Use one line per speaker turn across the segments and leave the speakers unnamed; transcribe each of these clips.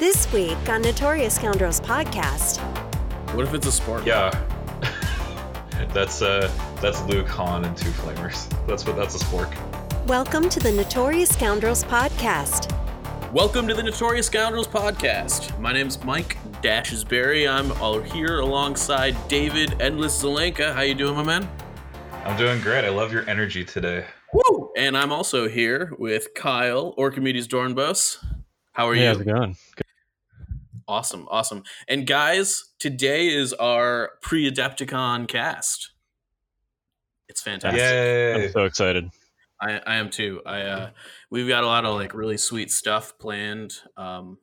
This week on Notorious Scoundrels podcast.
What if it's a sport?
Yeah. that's uh that's Luke Han and two flamers. That's what that's a spork.
Welcome to the Notorious Scoundrels podcast.
Welcome to the Notorious Scoundrels podcast. My name's Mike Dashesberry. I'm all here alongside David Endless Zelenka. How you doing, my man?
I'm doing great. I love your energy today.
Woo! And I'm also here with Kyle Orchimedes Dornbos. How are
Hey,
you?
how's it going?
Awesome, awesome. And guys, today is our pre-Adepticon cast. It's fantastic.
Yay!
I'm so excited.
I, I am too. I uh, we've got a lot of like really sweet stuff planned um,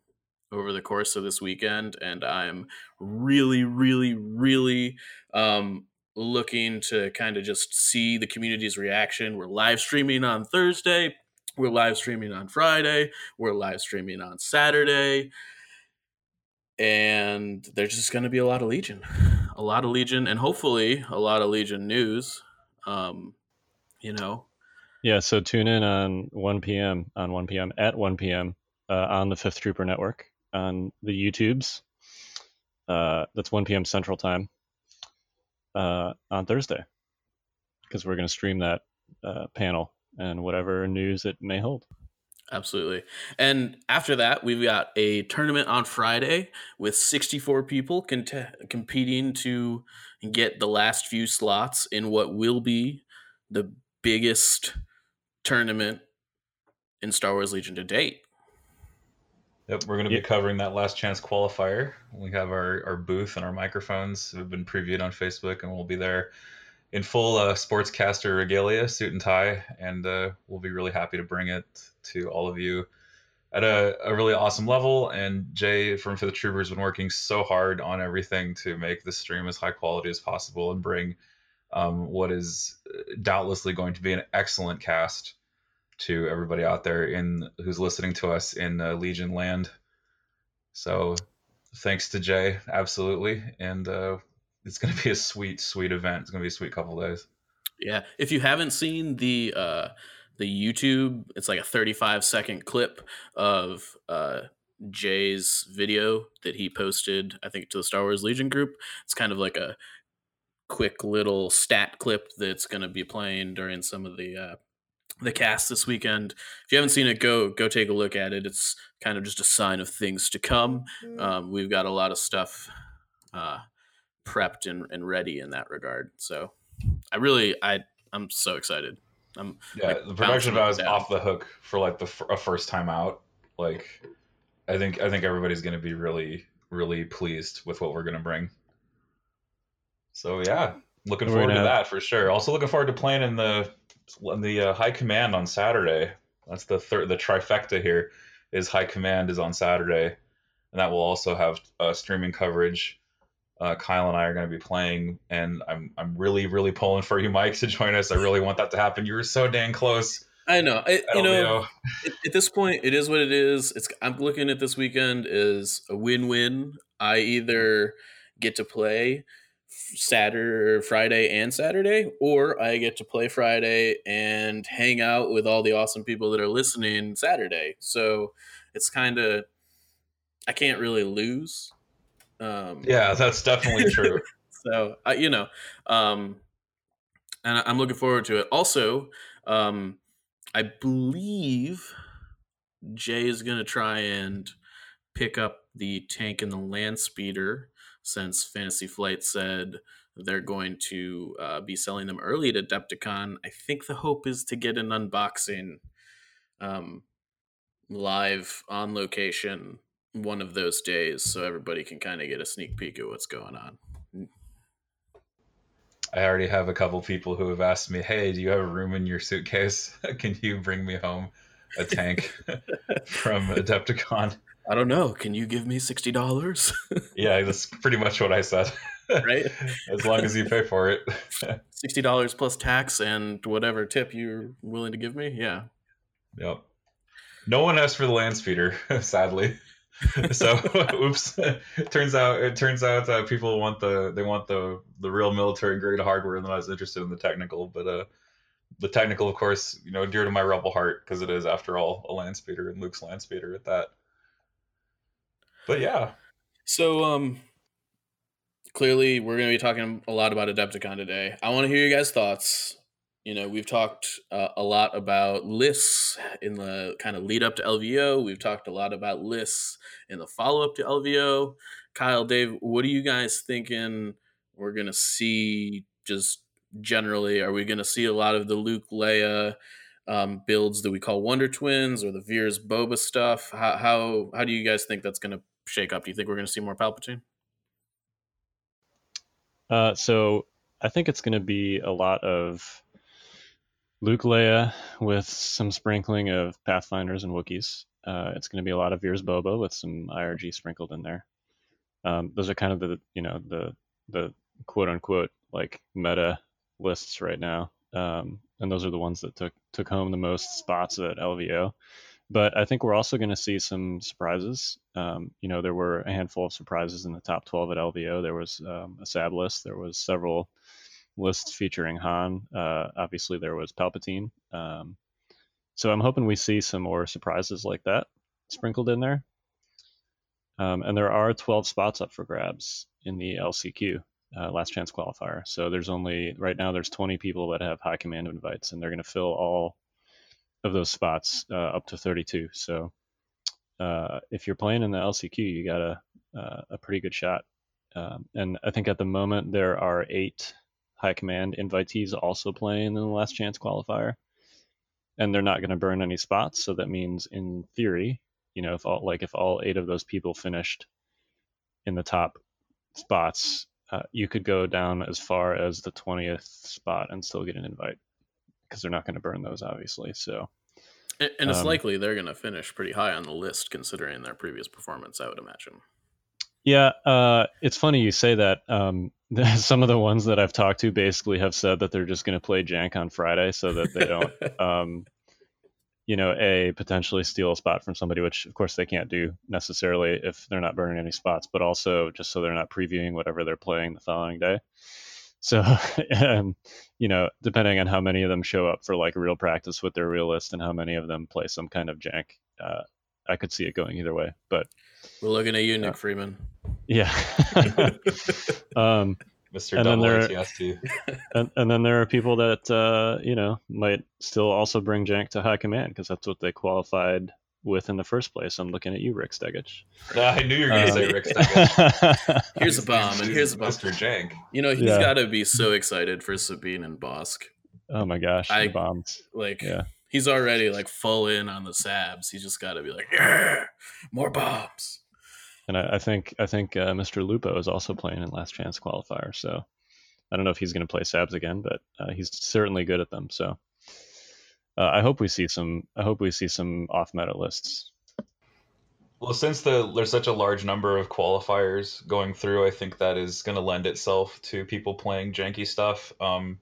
over the course of this weekend, and I'm really, really, really um, looking to kind of just see the community's reaction. We're live streaming on Thursday. We're live streaming on Friday. We're live streaming on Saturday. And there's just going to be a lot of Legion, a lot of Legion, and hopefully a lot of Legion news. Um, you know,
Yeah, so tune in on 1 p.m. on 1 p.m. at 1 p.m. Uh, on the Fifth Trooper Network on the YouTubes. Uh, that's 1 p.m. Central Time uh, on Thursday because we're going to stream that uh, panel and whatever news it may hold.
Absolutely. And after that, we've got a tournament on Friday with 64 people cont- competing to get the last few slots in what will be the biggest tournament in Star Wars Legion to date.
Yep, we're going to
Yeah.
be covering that last chance qualifier. We have our, our booth and our microphones have been previewed on Facebook, and we'll be there in full uh, sportscaster regalia, suit and tie, and uh, we'll be really happy to bring it to all of you at a, a really awesome level. And Jay from For the Troopers has been working so hard on everything to make the stream as high quality as possible and bring um, what is doubtlessly going to be an excellent cast to everybody out there in who's listening to us in uh, Legion Land. So, thanks to Jay, absolutely, and uh, it's going to be a sweet, sweet event. It's going to be a sweet couple days.
Yeah. If you haven't seen the uh the YouTube, it's like a 35 second clip of uh Jay's video that he posted, I think, to the Star Wars Legion group. It's kind of like a quick little stat clip that's going to be playing during some of the uh, the cast this weekend. If you haven't seen it, go go take a look at it. It's kind of just a sign of things to come. Um, we've got a lot of stuff uh, prepped and, and ready in that regard. So I really I I'm so excited. I'm
Yeah,
like,
the production value is off the hook for like the f- a first time out. Like, I think I think everybody's going to be really, really pleased with what we're going to bring. So yeah, looking forward to
gonna have-
that for sure. Also looking forward to playing in the in the uh, high command on Saturday. That's the third the trifecta here. Is high command is on Saturday, and that will also have uh, streaming coverage. Uh, Kyle and I are going to be playing, and I'm I'm really really pulling for you, Mike, to join us. I really want that to happen. You were so dang close.
I know. I, you know, at, at this point, it is what it is. It's I'm looking at this weekend as a win-win. I either get to play Saturday, Friday, and Saturday, or I get to play Friday and hang out with all the awesome people that are listening Saturday. So it's kind of I can't really lose. Um,
Yeah, that's definitely true.
so I, you know, um, and I'm looking forward to it. Also, um, I believe Jay is going to try and pick up the tank and the land speeder since Fantasy Flight said they're going to uh, be selling them early at Adepticon. I think the hope is to get an unboxing um, live on location one of those days so everybody can kind of get a sneak peek at what's going on.
I already have a couple people who have asked me, "Hey, do you have a room in your suitcase? Can you bring me home a tank from Adepticon?"
I don't know. Can you give me sixty dollars?
Yeah, that's pretty much what I said.
Right.
as long as you pay for it.
sixty dollars plus tax and whatever tip you're willing to give me? Yeah.
yep. No one asked for the land speeder, sadly. so oops turns out it turns out uh, people want the they want the the real military grade hardware and they're not as interested in the technical but uh the technical of course you know dear to my rebel heart because it is after all a land speeder and luke's land speeder at that but yeah.
So um clearly we're going to be talking a lot about Adepticon today. I want to hear you guys' thoughts. You know, we've talked uh, a lot about lists in the kind of lead up to LVO. We've talked a lot about lists in the follow up to LVO. Kyle, Dave, what are you guys thinking we're going to see just generally? Are we going to see a lot of the Luke Leia um, builds that we call Wonder Twins or the Veers Boba stuff? How, how, how do you guys think that's going to shake up? Do you think we're going to see more Palpatine?
Uh, so I think it's going to be a lot of Luke Leia with some sprinkling of Pathfinders and Wookiees. Uh, it's going to be a lot of Veers Boba with some IRG sprinkled in there. Um, those are kind of the you know the the quote unquote like meta lists right now, um, and those are the ones that took took home the most spots at LVO. But I think we're also going to see some surprises. Um, you know, there were a handful of surprises in the top 12 at LVO. There was um, a SAB list. There was several lists featuring Han. Uh, obviously, there was Palpatine. Um, so I'm hoping we see some more surprises like that sprinkled in there. Um, and there are 12 spots up for grabs in the LCQ, uh, last chance qualifier. So there's only right now there's 20 people that have high command invites, and they're going to fill all of those spots uh, up to 32. So uh, if you're playing in the LCQ, you got a uh, a pretty good shot. Um, and I think at the moment there are eight high command invitees also playing in the last chance qualifier, and they're not going to burn any spots. So that means, in theory, you know, if all like if all eight of those people finished in the top spots, uh, you could go down as far as the 20th spot and still get an invite because they're not going to burn those, obviously. So
and, and it's um, likely they're going to finish pretty high on the list considering their previous performance, I would imagine.
Yeah, uh, it's funny you say that. Um, some of the ones that I've talked to basically have said that they're just going to play Jank on Friday so that they don't, um, you know, a potentially steal a spot from somebody, which of course they can't do necessarily if they're not burning any spots, but also just so they're not previewing whatever they're playing the following day. So, um, you know, depending on how many of them show up for like real practice with their real list and how many of them play some kind of jank, uh, I could see it going either way. But
we're looking at you, Nick uh, Freeman.
Yeah. um,
Mr. And then there,
and, and then there are people that uh, you know might still also bring jank to high command because that's what they qualified with in the first place. I'm looking at you, Rick Stegich.
I knew you were going to uh, say Rick Stegich.
here's a bomb, and here's a bomb.
Mr. Jank.
You know, he's yeah. got to be so excited for Sabine and Bossk.
Oh my gosh, I, bombs.
Like, yeah. he's already like full in on the Sabs. He's just got to be like, yeah, more bombs.
And I, I think I think uh, Mr. Lupo is also playing in Last Chance qualifier. So I don't know if he's going to play Sabs again, but uh, he's certainly good at them. So uh, I hope we see some. I hope we see some off meta lists.
Well, since the there's such a large number of qualifiers going through, I think that is going to lend itself to people playing janky stuff. Um,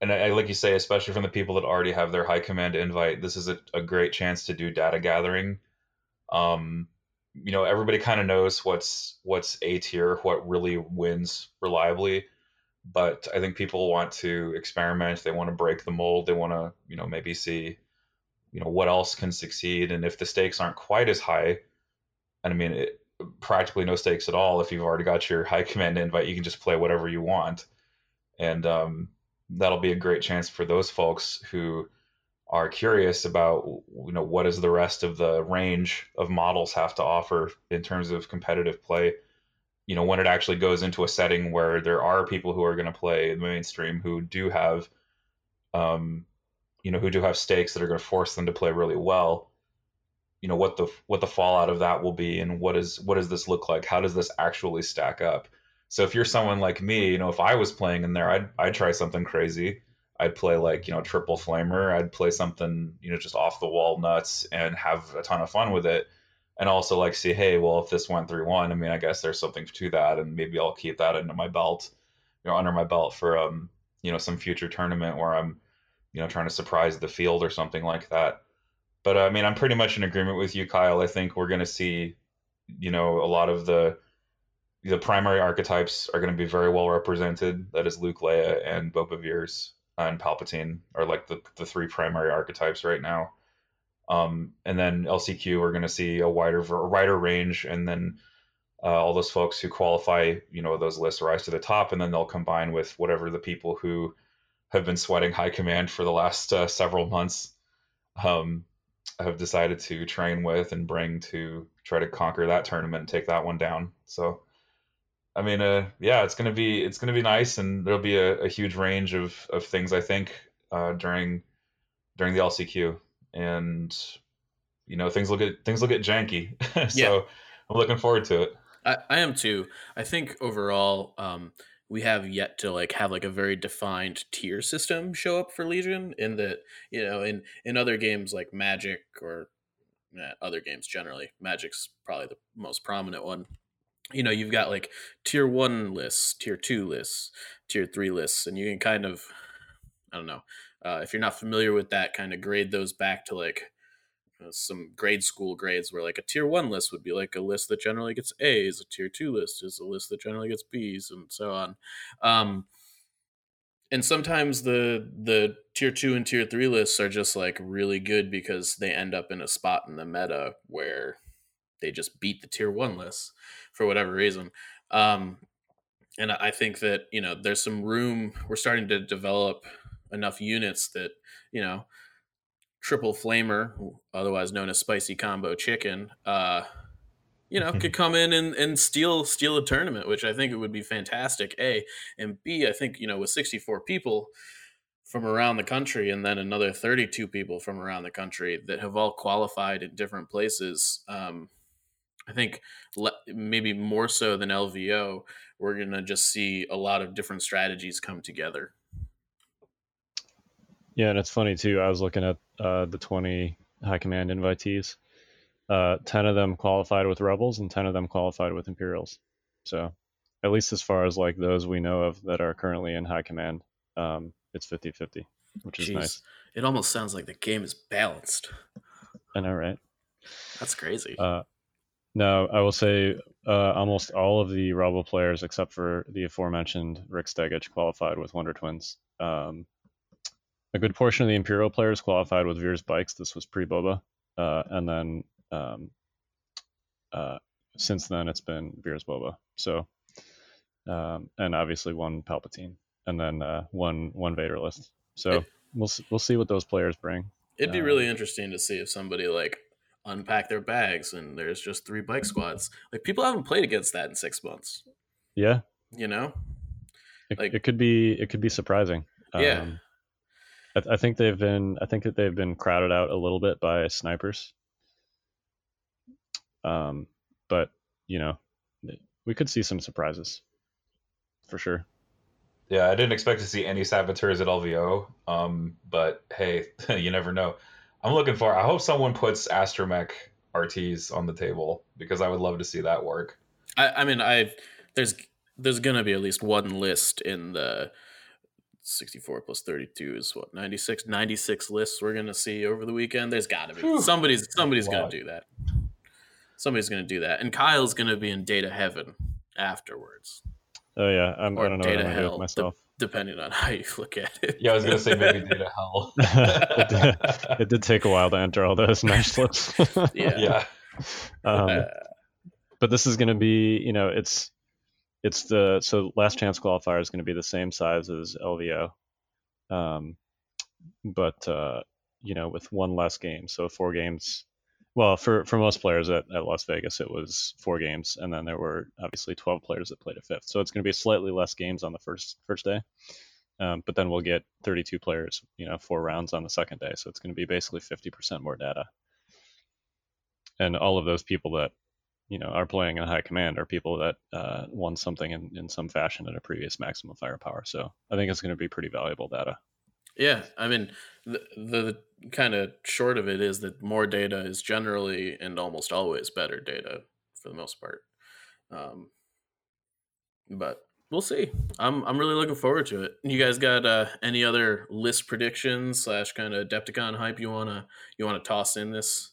and I, like you say, especially from the people that already have their high command invite, this is a, a great chance to do data gathering. Um, you know, everybody kind of knows what's what's A tier, what really wins reliably but I think people want to experiment. They want to break the mold. They want to, you know, maybe see, you know, what else can succeed. And if the stakes aren't quite as high, and I mean, it, practically no stakes at all. If you've already got your high command invite, you can just play whatever you want, and um, that'll be a great chance for those folks who are curious about, you know, what does the rest of the range of models have to offer in terms of competitive play? You know when it actually goes into a setting where there are people who are going to play the mainstream who do have um you know who do have stakes that are going to force them to play really well you know what the what the fallout of that will be and what is what does this look like? How does this actually stack up? So if you're someone like me you know if i was playing in there i'd i'd try something crazy i'd play like you know triple flamer i'd play something you know just off the wall nuts and have a ton of fun with it and also like see, hey, well, if this went through one, I mean, I guess there's something to that, and maybe I'll keep that under my belt, you know, under my belt for um, you know, some future tournament where I'm, you know, trying to surprise the field or something like that. But I mean, I'm pretty much in agreement with you, Kyle. I think we're going to see, you know, a lot of the the primary archetypes are going to be very well represented. That is Luke, Leia, and Boba Veers and Palpatine are like the the three primary archetypes right now. Um, and then LCQ, we're going to see a wider a wider range, and then uh, all those folks who qualify, you know, those lists rise to the top, and then they'll combine with whatever the people who have been sweating high command for the last uh, several months um, have decided to train with and bring to try to conquer that tournament and take that one down. So, I mean, uh, yeah, it's gonna be it's gonna be nice, and there'll be a, a huge range of of things I think uh, during during the LCQ, and you know things will get things will get janky. so yeah. I'm looking forward to it.
I, I am too. I think overall, um, we have yet to like have like a very defined tier system show up for Legion. In that, you know, in in other games like Magic or eh, other games generally, Magic's probably the most prominent one. You know, you've got like tier one lists, tier two lists, tier three lists, and you can kind of, I don't know, uh, if you're not familiar with that, kind of grade those back to like uh, some grade school grades where like a tier one list would be like a list that generally gets A's, a tier two list is a list that generally gets B's, and so on. Um, and sometimes the the tier two and tier three lists are just like really good because they end up in a spot in the meta where they just beat the tier one lists for whatever reason. Um, and I think that you know there's some room. We're starting to develop enough units that you know triple flamer, otherwise known as spicy combo chicken, uh, you know, could come in and, and steal steal a tournament, which I think it would be fantastic. A and B, I think you know with 64 people from around the country and then another 32 people from around the country that have all qualified in different places. Um, I think le- maybe more so than LVO, we're gonna just see a lot of different strategies come together.
Yeah, and it's funny too. I was looking at uh, the 20 high command invitees. Uh, 10 of them qualified with rebels, and 10 of them qualified with imperials. So, at least as far as like those we know of that are currently in high command, um, it's 50 50, which is Jeez. nice.
It almost sounds like the game is balanced.
I know, right?
That's crazy.
Uh, no, I will say uh, almost all of the Rebel players, except for the aforementioned Rick Stegich, qualified with Wonder Twins. Um, a good portion of the Imperial players qualified with Veers bikes. This was pre Boba, uh, and then um, uh, since then it's been Veers Boba. So, um, and obviously one Palpatine, and then uh, one one Vader list. So we'll we'll see what those players bring.
It'd be really um, interesting to see if somebody like unpack their bags and there's just three bike squads. Like people haven't played against that in six months.
Yeah,
you know,
it, like it could be it could be surprising.
Yeah. Um,
I, I think they've been I think that they've been crowded out a little bit by snipers. Um, but you know, we could see some surprises for sure.
Yeah, I didn't expect to see any saboteurs at LVO. Um, but hey, you never know. I'm looking for. I hope someone puts astromech RTs on the table because I would love to see that work.
I, I mean, I there's there's gonna be at least one list in the 64 plus 32 is what 96 96 lists we're gonna see over the weekend? There's gotta be. Whew. somebody's somebody's gonna do that. Somebody's gonna do that. And kyle's gonna be in data heaven afterwards.
Oh yeah. I'm, i do not know data what I'm hell, myself.
de- depending on how you look at it.
Yeah i was gonna say maybe data hell.
It, did, it, did, take a while to enter all those match slips
yeah. Yeah. Um,
uh, but this is gonna be you know it's it's the so last chance qualifier is going to be the same size as LVO, um, but uh, you know with one less game, so four games. Well, for for most players at, at Las Vegas, it was four games, and then there were obviously twelve players that played a fifth. So it's going to be slightly less games on the first first day, um, but then we'll get 32 players, you know, four rounds on the second day. So it's going to be basically 50% more data, and all of those people that you know are playing in high command are people that uh, won something in, in some fashion at a previous maximum firepower. So I think it's going to be pretty valuable data.
Yeah, I mean the the kind of short of it is that more data is generally and almost always better data for the most part. Um, but we'll see. I'm I'm really looking forward to it. You guys got uh, any other list predictions slash kind of Adepticon hype you wanna you wanna toss in this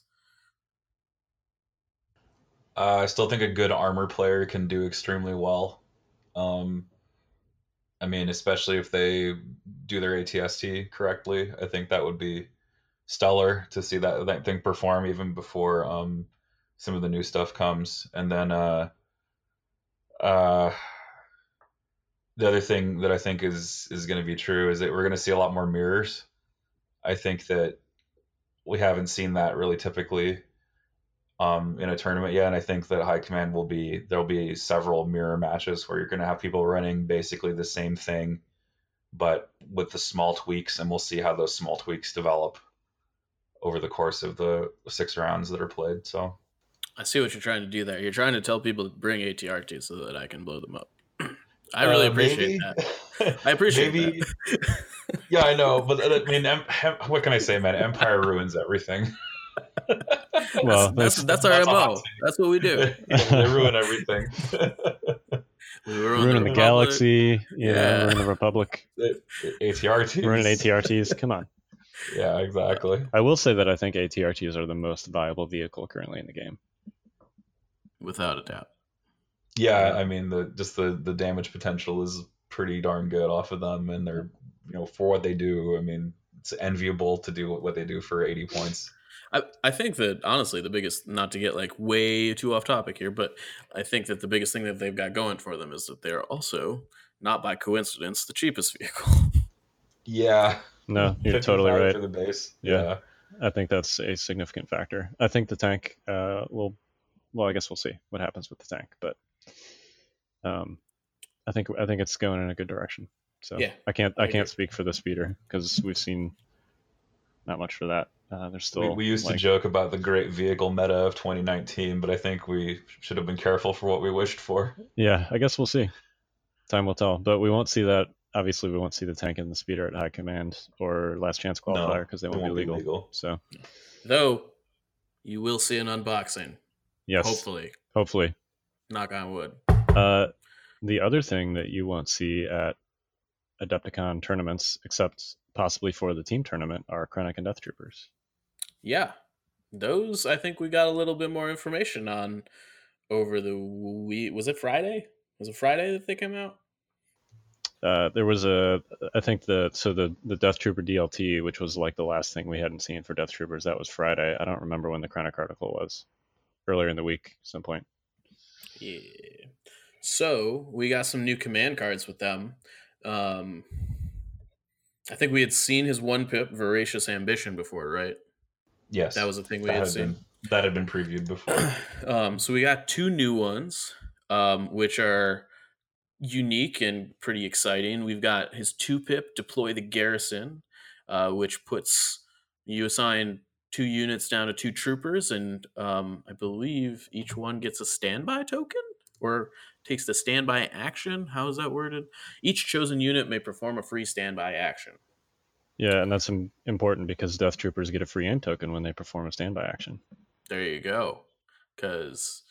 uh, I still think a good armor player can do extremely well. Um, I mean, especially if they do their ATST correctly, I think that would be stellar to see that that thing perform even before um, some of the new stuff comes. And then uh, uh, the other thing that I think is is going to be true is that we're going to see a lot more mirrors. I think that we haven't seen that really typically um, in a tournament yet, and I think that High Command will be there'll be several mirror matches where you're going to have people running basically the same thing, but with the small tweaks, and we'll see how those small tweaks develop over the course of the six rounds that are played. So
I see what you're trying to do there. You're trying to tell people to bring ATRT so that I can blow them up. I really uh, appreciate that. I appreciate maybe, that.
yeah, I know, but uh, I mean, what can I say, man? Empire ruins everything.
well, that's that's, that's our that's mo. That's what we do.
they ruin everything.
we ruin, ruin the, the galaxy. Yeah, yeah. ruin the Republic.
ATRTs.
Ruin ATRTs. Come on.
Yeah, exactly.
I will say that I think ATRTs are the most viable vehicle currently in the game.
Without a doubt.
Yeah, I mean the just the the damage potential is pretty darn good off of them, and they're you know for what they do. I mean, it's enviable to do what they do for eighty points.
I, I think that honestly the biggest not to get like way too off topic here, but I think that the biggest thing that they've got going for them is that they're also not by coincidence the cheapest vehicle.
Yeah.
No, you're totally right.
For the base.
Yeah. yeah. I think that's a significant factor. I think the tank uh, will well, I guess we'll see what happens with the tank, but um, I think I think it's going in a good direction. So yeah, I can't I, I can't speak for the speeder because we've seen not much for that. Uh, there's still
we, we used like, to joke about the great vehicle meta of 2019, but I think we should have been careful for what we wished for.
Yeah, I guess we'll see. Time will tell, but we won't see that. Obviously, we won't see the tank and the speeder at high command or last chance qualifier because no, they won't, won't, be legal. legal. So,
though, you will see an unboxing.
Yes,
hopefully.
Hopefully.
Knock on wood.
Uh, the other thing that you won't see at Adepticon tournaments, except possibly for the team tournament, are Krennic and Death Troopers.
Yeah, those I think we got a little bit more information on over the week. Was it Friday? Was it Friday that they came out?
Uh, there was a, I think the so the the Death Trooper DLT, which was like the last thing we hadn't seen for Death Troopers, that was Friday. I don't remember when the Krennic article was. Earlier in the week, some point.
Yeah. So we got some new command cards with them. Um, I think we had seen his one pip voracious ambition before, right?
Yes,
that was a thing we had, had seen.
Been, that had been previewed before.
um, so we got two new ones, um, which are unique and pretty exciting. We've got his two pip deploy the garrison, uh, which puts you assign two units down to two troopers, and um, I believe each one gets a standby token or takes the standby action. How is that worded? Each chosen unit may perform a free standby action.
Yeah, and that's important because Death Troopers get a free end token when they perform a standby action.
There you go. Because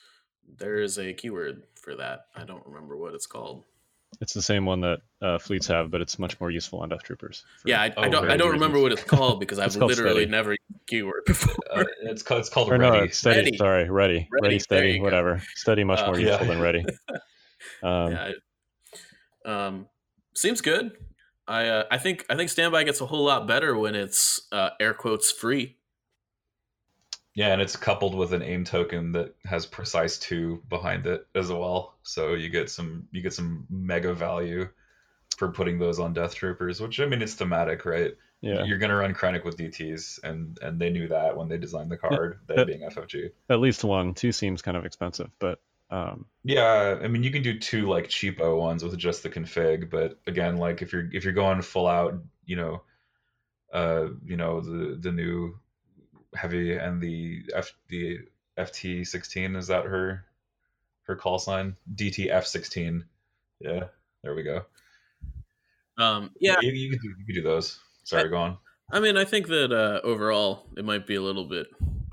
there is a keyword for that. I don't remember what it's called.
It's the same one that uh, fleets have, but it's much more useful on Death Troopers.
yeah, I, I don't. I don't remember what it's called because I've literally steady. never keyword before. Uh,
it's called. It's called or ready. No,
steady. ready. Sorry, ready. Ready, ready steady, whatever. Go. Steady, much uh, more useful yeah. than ready.
Um, yeah, um, seems good. I uh, I think I think standby gets a whole lot better when it's uh, air quotes free.
Yeah, and it's coupled with an aim token that has precise two behind it as well. So you get some you get some mega value for putting those on Death Troopers, which I mean it's thematic, right?
Yeah.
You're gonna run Krennic with DTs and and they knew that when they designed the card, they at, being FFG.
At least one. Two seems kind of expensive, but um
yeah, I mean you can do two like cheapo ones with just the config, but again, like if you're if you're going full out, you know, uh, you know, the the new heavy and the F the FT sixteen is that her her call sign DTF sixteen. Yeah, there we go.
Um, yeah,
you, you, could do, you could do those. Sorry, I, go on.
I mean, I think that uh, overall it might be a little bit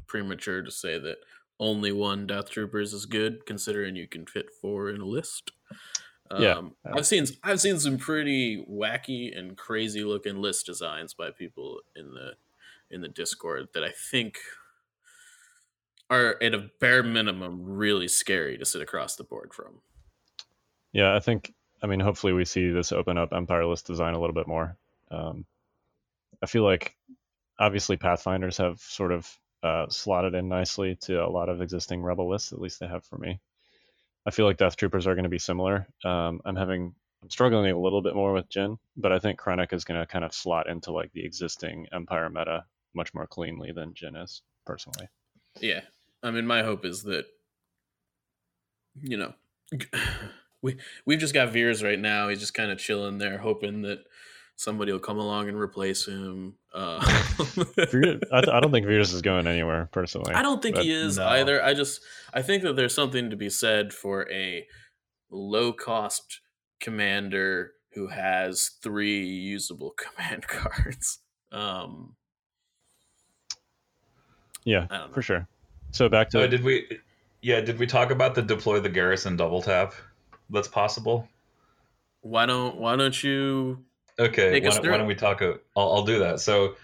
premature to say that only one Death Troopers is good, considering you can fit four in a list. Um, yeah, I've seen I've seen some pretty wacky and crazy looking list designs by people in the in the Discord that I think are at a bare minimum really scary to sit across the board from.
Yeah, I think. I mean, hopefully, we see this open up Empire list design a little bit more. Um, I feel like obviously Pathfinders have sort of uh, slotted in nicely to a lot of existing Rebel lists. At least they have for me. I feel like Death Troopers are going to be similar. Um, I'm having I'm struggling a little bit more with Jyn, but I think Krennic is going to kind of slot into like the existing Empire meta much more cleanly than Jyn is personally.
Yeah, I mean, my hope is that you know we we've just got Veers right now. He's just kind of chilling there, hoping that somebody will come along and replace him. Uh,
I, don't think Veers is going anywhere personally.
I don't think he is no. either. I just I think that there's something to be said for a low cost commander who has three usable command cards. Um,
yeah, for sure. So back to
uh, did we? Yeah, did we talk about the deploy the garrison double tap? That's possible.
Why don't Why don't you?
Okay, why, why, don't we talk? I'll, I'll do that. So,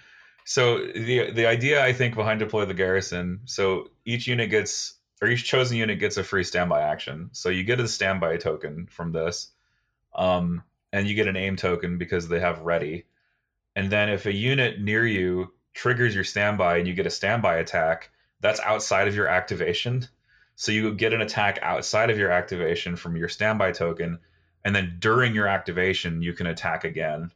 so the the idea I think behind deploy the garrison. So each unit gets or each chosen unit gets a free standby action. So you get a standby token from this, um, and you get an aim token because they have ready. And then if a unit near you triggers your standby and you get a standby attack, that's outside of your activation. So you get an attack outside of your activation from your standby token, and then during your activation, you can attack again.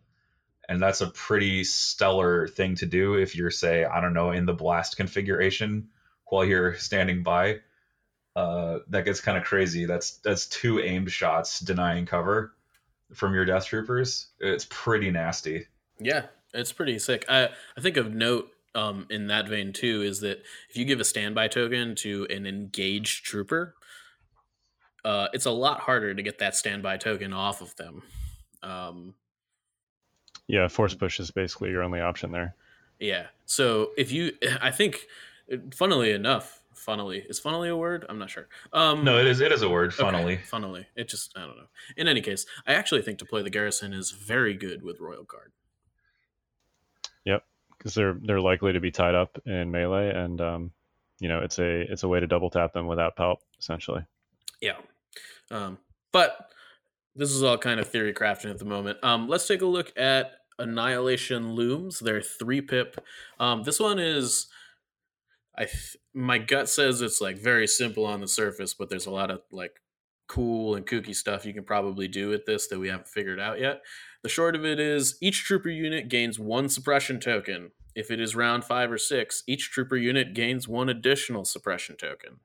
And that's a pretty stellar thing to do if you're, say, I don't know, in the blast configuration while you're standing by. Uh, that gets kind of crazy. That's that's two aimed shots denying cover from your death troopers. It's pretty nasty.
Yeah, it's pretty sick. I I think of note um, in that vein too is that if you give a standby token to an engaged trooper, uh, it's a lot harder to get that standby token off of them. Um,
yeah, force push is basically your only option there.
Yeah. So if you, I think, funnily enough, funnily is funnily a word? I'm not sure. Um,
no, it is. It is a word. Funnily.
Okay, funnily. It just I don't know. In any case, I actually think deploy the garrison is very good with royal guard Yep,
because they're they're likely to be tied up in melee, and um, you know it's a it's a way to double tap them without Palp essentially.
Yeah, um, but this is all kind of theory crafting at the moment. Um, let's take a look at Annihilation Looms. They're three pip. Um, this one is, I th- my gut says it's like very simple on the surface, but there's a lot of like cool and kooky stuff you can probably do with this that we haven't figured out yet. The short of it is each trooper unit gains one suppression token. If it is round five or six, each trooper unit gains one additional suppression token.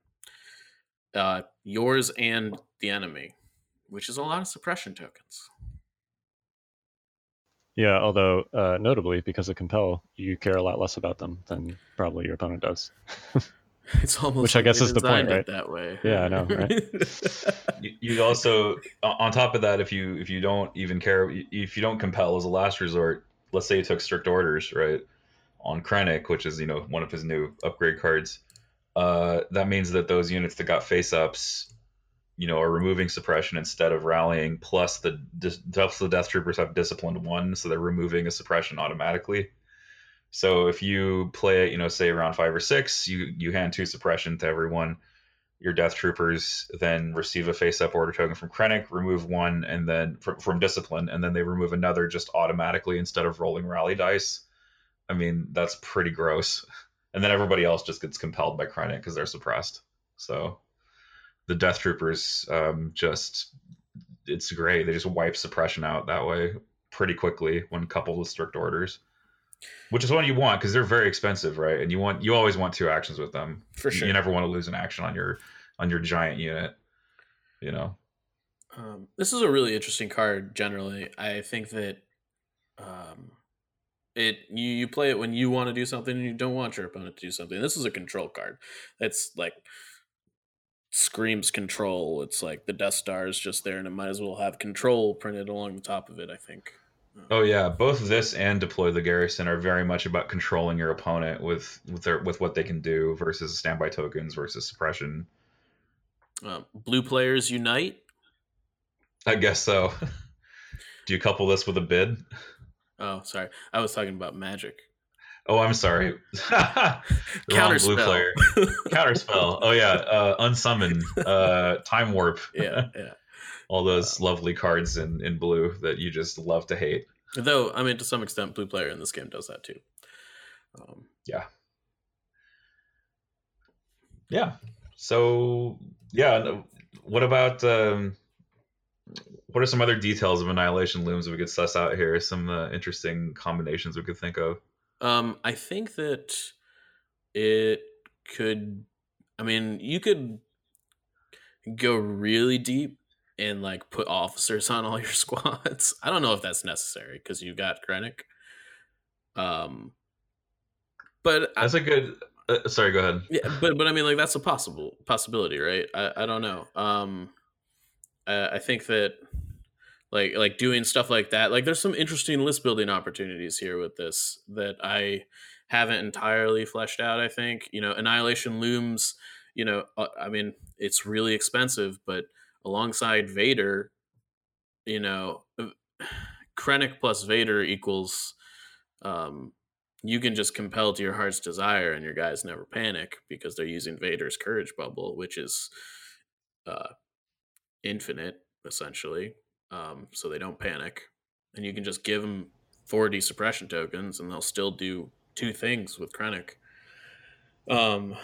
Uh, yours and the enemy, which is a lot of suppression tokens.
Yeah, although uh, notably, because of compel, you care a lot less about them than probably your opponent does.
It's almost
which I guess is the point, right?
That way.
Yeah, I know, right?
you, you also, on top of that, if you if you don't even care, if you don't compel as a last resort, let's say you took strict orders, right, on Krennic, which is you know one of his new upgrade cards, uh, that means that those units that got face ups, you know, are removing suppression instead of rallying. Plus, the plus the Death Troopers have disciplined one, so they're removing a suppression automatically. So if you play, it, you know, say around five or six, you you hand two suppression to everyone. Your death troopers then receive a face-up order token from Krennic, remove one, and then from, from discipline, and then they remove another just automatically instead of rolling rally dice. I mean, that's pretty gross. And then everybody else just gets compelled by Krennic because they're suppressed. So the death troopers um, just it's great. They just wipe suppression out that way pretty quickly when coupled with strict orders which is what you want because they're very expensive, right? And you want you always want two actions with them.
For sure.
You never want to lose an action on your on your giant unit. You know.
Um, this is a really interesting card. Generally, I think that it you you play it when you want to do something and you don't want your opponent to do something. This is a control card. It's like screams control. It's like the Death Star is just there, and it might as well have control printed along the top of it. I think.
Oh yeah, both this and deploy the garrison are very much about controlling your opponent with with their with what they can do versus standby tokens versus suppression.
Uh, blue players unite.
I guess so. do you couple this with a bid?
Oh, sorry, I was talking about magic.
Oh, I'm sorry.
Counterspell. Blue player.
Counterspell. Oh yeah, uh, unsummon. Uh, time warp.
yeah, yeah
all those lovely cards in in blue that you just love to hate.
Though I mean, to some extent, blue player in this game does that too. Um,
yeah. Yeah. So yeah, what about um, what are some other details of Annihilation looms that we could suss out here? Some uh, interesting combinations we could think of.
Um, I think that it could. I mean, you could go really deep and like put officers on all your squads. I don't know if that's necessary because you got Krennic. Um, but
that's I, a good. Uh, sorry, go ahead.
Yeah, but but I mean, like that's a possible possibility, right? I I don't know. Um, I, I think that like like doing stuff like that, like there's some interesting list building opportunities here with this that I haven't entirely fleshed out. I think you know, Annihilation looms. You know, uh, I mean, it's really expensive, but alongside Vader, you know, uh, Krennic plus Vader equals um, you can just compel to your heart's desire and your guys never panic because they're using Vader's courage bubble, which is uh, infinite essentially. Um, so they don't panic. And you can just give them 4D suppression tokens and they'll still do two things with Krennic. Um,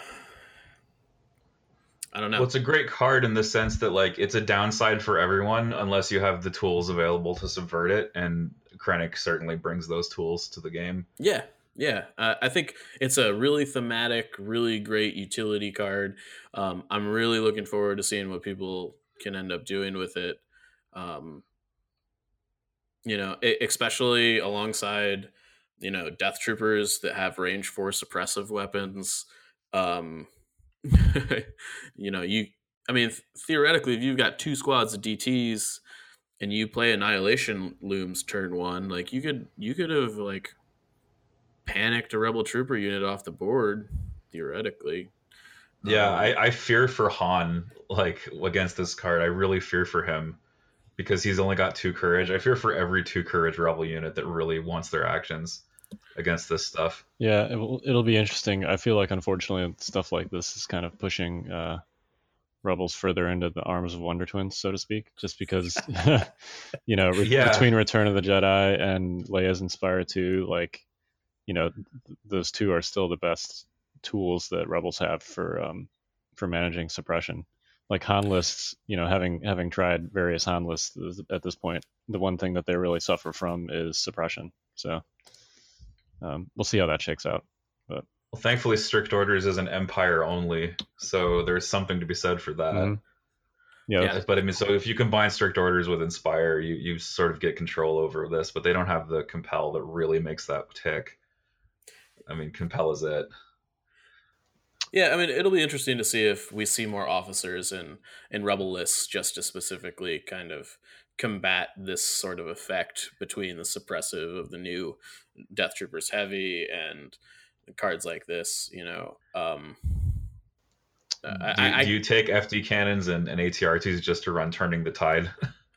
I don't know.
Well, it's a great card in the sense that like it's a downside for everyone unless you have the tools available to subvert it, and Krennic certainly brings those tools to the game.
Yeah, yeah. Uh, I think it's a really thematic, really great utility card. Um, I'm really looking forward to seeing what people can end up doing with it. Um, you know, especially alongside you know death troopers that have range four suppressive weapons. Um, you know, you. I mean, theoretically, if you've got two squads of DTS and you play Annihilation Looms turn one, like you could you could have like panicked a Rebel Trooper unit off the board theoretically.
Yeah, um, I, I fear for Han like against this card. I really fear for him because he's only got two courage. I fear for every two courage rebel unit that really wants their actions against this stuff.
Yeah, it will, it'll be interesting. I feel like unfortunately stuff like this is kind of pushing uh, rebels further into the arms of Wonder Twins, so to speak, just because you know re- yeah. between Return of the Jedi and Leia's Inspire 2, like you know th- those two are still the best tools that rebels have for um, for managing suppression. Like Han lists, you know, having having tried various Han lists at this point, the one thing that they really suffer from is suppression. So um, we'll see how that shakes out. But
well, thankfully, strict orders is an empire only, so there's something to be said for that. Mm-hmm. Yeah. yeah, but I mean, so if you combine strict orders with inspire, you you sort of get control over this, but they don't have the compel that really makes that tick. I mean, compel is it.
Yeah, I mean, it'll be interesting to see if we see more officers in in rebel lists just to specifically kind of combat this sort of effect between the suppressive of the new Death Troopers Heavy and cards like this. You know, um,
do, I, do, you take FD cannons and, and ATRTs just to run Turning the Tide?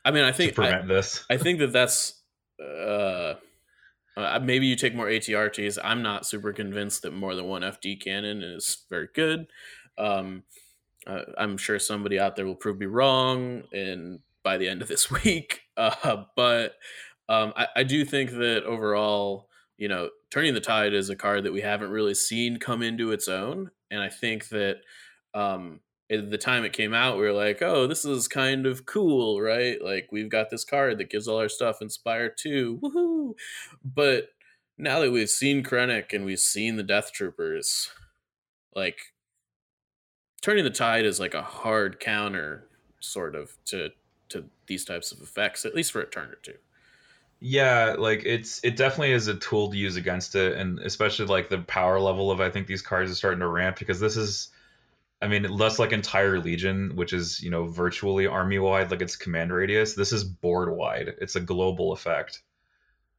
I mean, I think
to prevent
I,
this.
I think that that's. Uh, uh, maybe you take more ATRTs. I'm not super convinced that more than one FD cannon is very good. Um, uh, I'm sure somebody out there will prove me wrong, and by the end of this week. Uh, but um, I, I, do think that overall, you know, turning the tide is a card that we haven't really seen come into its own, and I think that um, at the time it came out, we were like, "Oh, this is kind of cool, right? Like we've got this card that gives all our stuff Inspire two, woohoo!" But now that we've seen Krennic and we've seen the Death Troopers, like turning the tide is like a hard counter, sort of to to these types of effects, at least for a turn or two.
Yeah, like it's it definitely is a tool to use against it, and especially like the power level of I think these cards are starting to ramp because this is, I mean, less like entire Legion, which is you know virtually army wide, like it's command radius. This is board wide. It's a global effect.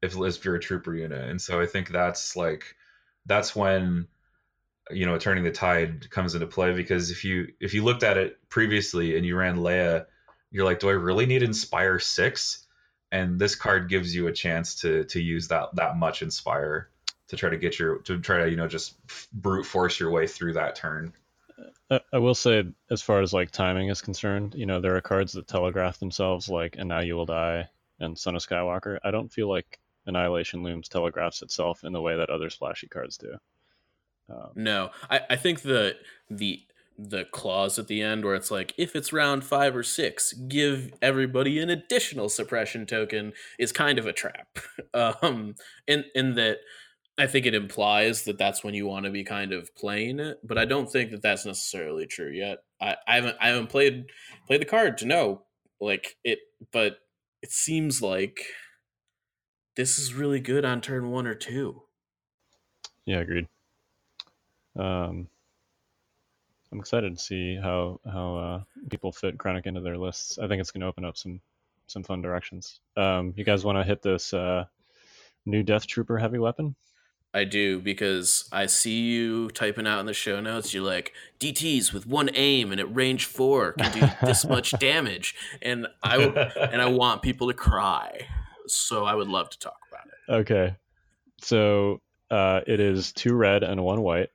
If if you're a trooper unit, and so I think that's like that's when you know turning the tide comes into play because if you if you looked at it previously and you ran Leia you're like, do I really need Inspire six? And this card gives you a chance to to use that that much Inspire to try to get your to try to you know just brute force your way through that turn.
I will say, as far as like timing is concerned, you know, there are cards that telegraph themselves, like "and now you will die" and "Son of Skywalker." I don't feel like Annihilation Looms telegraphs itself in the way that other splashy cards do. Um,
No, I, I think the the the clause at the end where it's like if it's round five or six, give everybody an additional suppression token is kind of a trap. um, in in that I think it implies that that's when you want to be kind of playing it, but I don't think that that's necessarily true yet. I, I haven't I haven't played played the card to know like it, but it seems like this is really good on turn one or two.
yeah, agreed. Um, I'm excited to see how how uh, people fit Krennic into their lists. I think it's going to open up some some fun directions. Um, you guys want to hit this uh, new Death Trooper heavy weapon?
I do because I see you typing out in the show notes. You're like DTS with one aim and at range four can do this much damage, and I and I want people to cry. So I would love to talk about it.
Okay, so uh, it is two red and one white.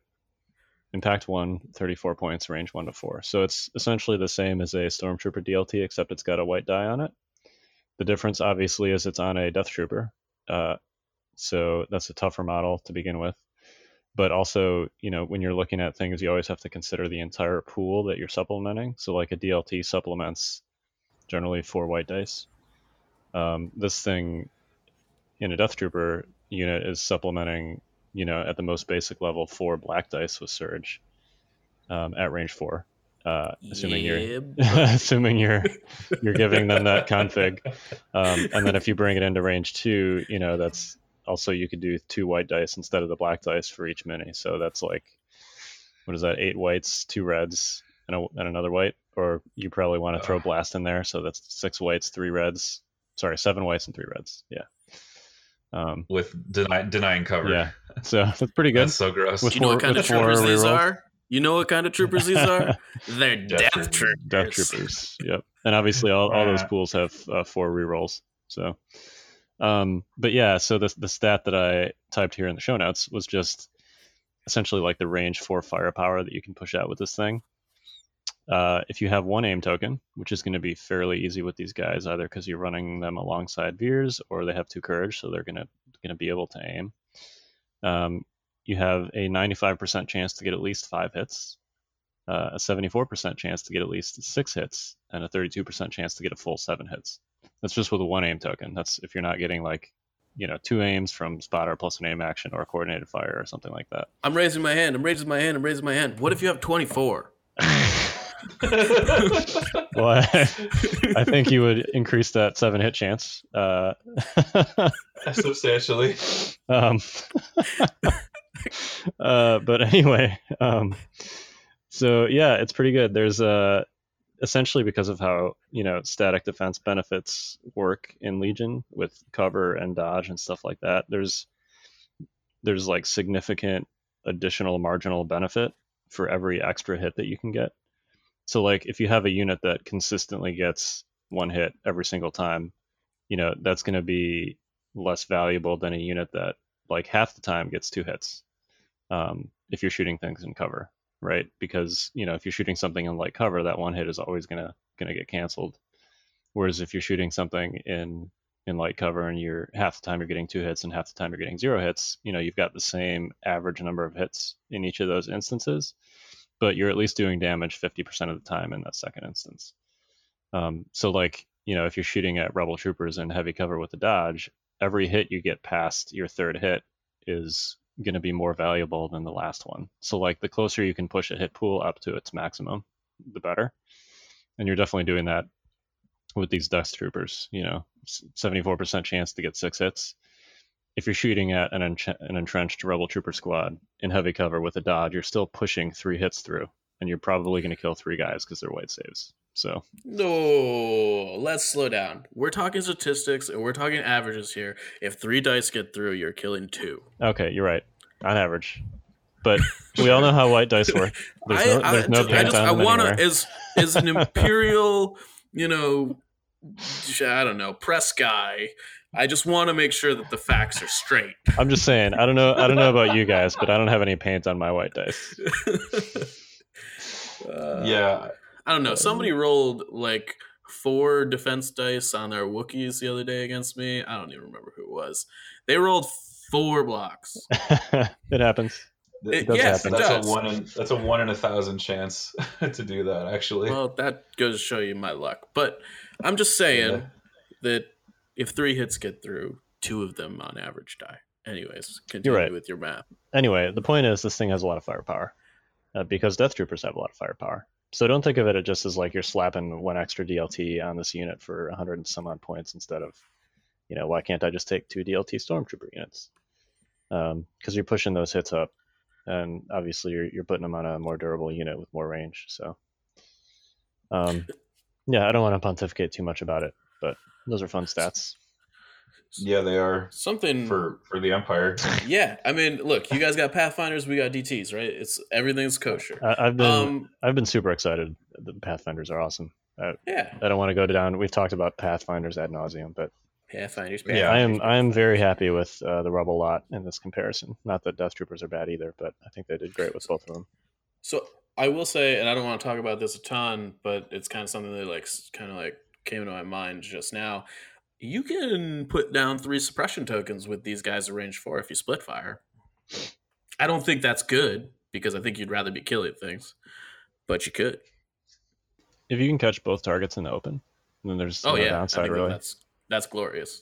Impact 1, 34 points, range 1 to 4. So it's essentially the same as a Stormtrooper DLT, except it's got a white die on it. The difference, obviously, is it's on a Death Trooper. Uh, so that's a tougher model to begin with. But also, you know, when you're looking at things, you always have to consider the entire pool that you're supplementing. So, like a DLT supplements generally four white dice. Um, this thing in a Death Trooper unit is supplementing you know, at the most basic level, four black dice with Surge um, at range four. Uh, assuming
Yeah,
you're assuming you're you're giving them that config, um, and then if you bring it into range two, you know that's also you could do two white dice instead of the black dice for each mini. So that's like what is that? Eight whites, two reds, and, a, and another white. Or you probably want to throw blast in there, so that's six whites, three reds. Sorry, seven whites and three reds. Yeah. Um,
with deny, denying cover.
yeah. So that's pretty good.
That's so gross.
With
Do you know what kind of
with
troopers these
rerolls?
are? You know what kind of troopers these are? They're
Death
death, troopers.
Death Troopers. Yep. And obviously, all, all those pools have uh, four rerolls. So, um, but yeah, so the the stat that I typed here in the show notes was just essentially like the range for firepower that you can push out with this thing. Uh, if you have one aim token, which is going to be fairly easy with these guys, either because you're running them alongside Veers or they have two courage, so they're gonna gonna be able to aim. Um, you have a 95% chance to get at least five hits, uh, a 74% chance to get at least six hits, and a 32% chance to get a full seven hits. That's just with a one aim token. That's if you're not getting like, you know, two aims from spotter plus an aim action or a coordinated fire or something like that.
I'm raising my hand. I'm raising my hand. I'm raising my hand. What if you have 24?
Well, I, I think you would increase that seven hit chance. Uh,
substantially.
um, uh, but anyway, um, so yeah, it's pretty good. There's uh, essentially because of how you know static defense benefits work in Legion with cover and dodge and stuff like that. There's there's like significant additional marginal benefit for every extra hit that you can get. So like if you have a unit that consistently gets one hit every single time, you know, that's going to be less valuable than a unit that like half the time gets two hits. Um, if you're shooting things in cover, right? Because, you know, if you're shooting something in light cover, that one hit is always going to get canceled. Whereas if you're shooting something in in light cover and you're half the time you're getting two hits and half the time you're getting zero hits, you know, you've got the same average number of hits in each of those instances, but you're at least doing damage 50% of the time in that second instance. Um, so like, you know, if you're shooting at rebel troopers in heavy cover with a dodge, every hit you get past your third hit is going to be more valuable than the last one. So like the closer you can push a hit pool up to its maximum, the better. And you're definitely doing that with these dust troopers, you know, 74% chance to get six hits. If you're shooting at an, an entrenched rebel trooper squad in heavy cover with a dodge, you're still pushing three hits through, and you're probably going to kill three guys because they're white saves. So
No, let's slow down. We're talking statistics and we're talking averages here. If three dice get through, you're killing two.
okay, you're right on average, but we all know how white dice work. There's no,
I,
there's no
I,
paint
I just I want to as as an imperial, you know, I don't know, press guy. I just want to make sure that the facts are straight.
I'm just saying. I don't know. I don't know about you guys, but I don't have any paint on my white dice.
Uh,
yeah,
I don't know. Somebody rolled like four defense dice on their Wookiees the other day against me. I don't even remember who it was. They rolled four blocks.
it happens.
It-
does
yes,
happen.
it
that's
does.
a one in that's a one in a thousand chance to do that. Actually,
Well, that goes to show you my luck. But I'm just saying
Yeah.
that if three hits get through, two of them on average die. Anyways, continue
right.
with your math.
Anyway, the point is this thing has a lot of firepower uh, because Death Troopers have a lot of firepower. So don't think of it just as like you're slapping one extra DLT on this unit for 100 and some odd points instead of, you know, why can't I just take two DLT Stormtrooper units? Because you're pushing those hits up, and obviously you're, you're putting them on a more durable unit with more range. So, um, yeah, I don't want to pontificate too much about it, but those are fun stats.
Yeah, they are
Something
for for the Empire.
Yeah, I mean, look, you guys got Pathfinders, we got DTs, right? It's everything's kosher.
I, I've been
Um,
I've been super excited. The Pathfinders are awesome.
yeah,
I don't want to go down. We've talked about Pathfinders ad nauseum, but
Pathfinders.
Yeah.
I am I am very happy with uh, the Rebel lot in this comparison. Not that Death Troopers are bad either, but I think they did great with both of them.
So I will say, and I don't want to talk about this a ton, but it's kind of something that like kind of like came into my mind just now. You can put down three suppression tokens with these guys at range four if you split fire. I don't think that's good because I think you'd rather be killing things, but you could.
If you can catch both targets in the open, then there's
Oh
no
yeah, I
downside
think that
really.
that's that's glorious.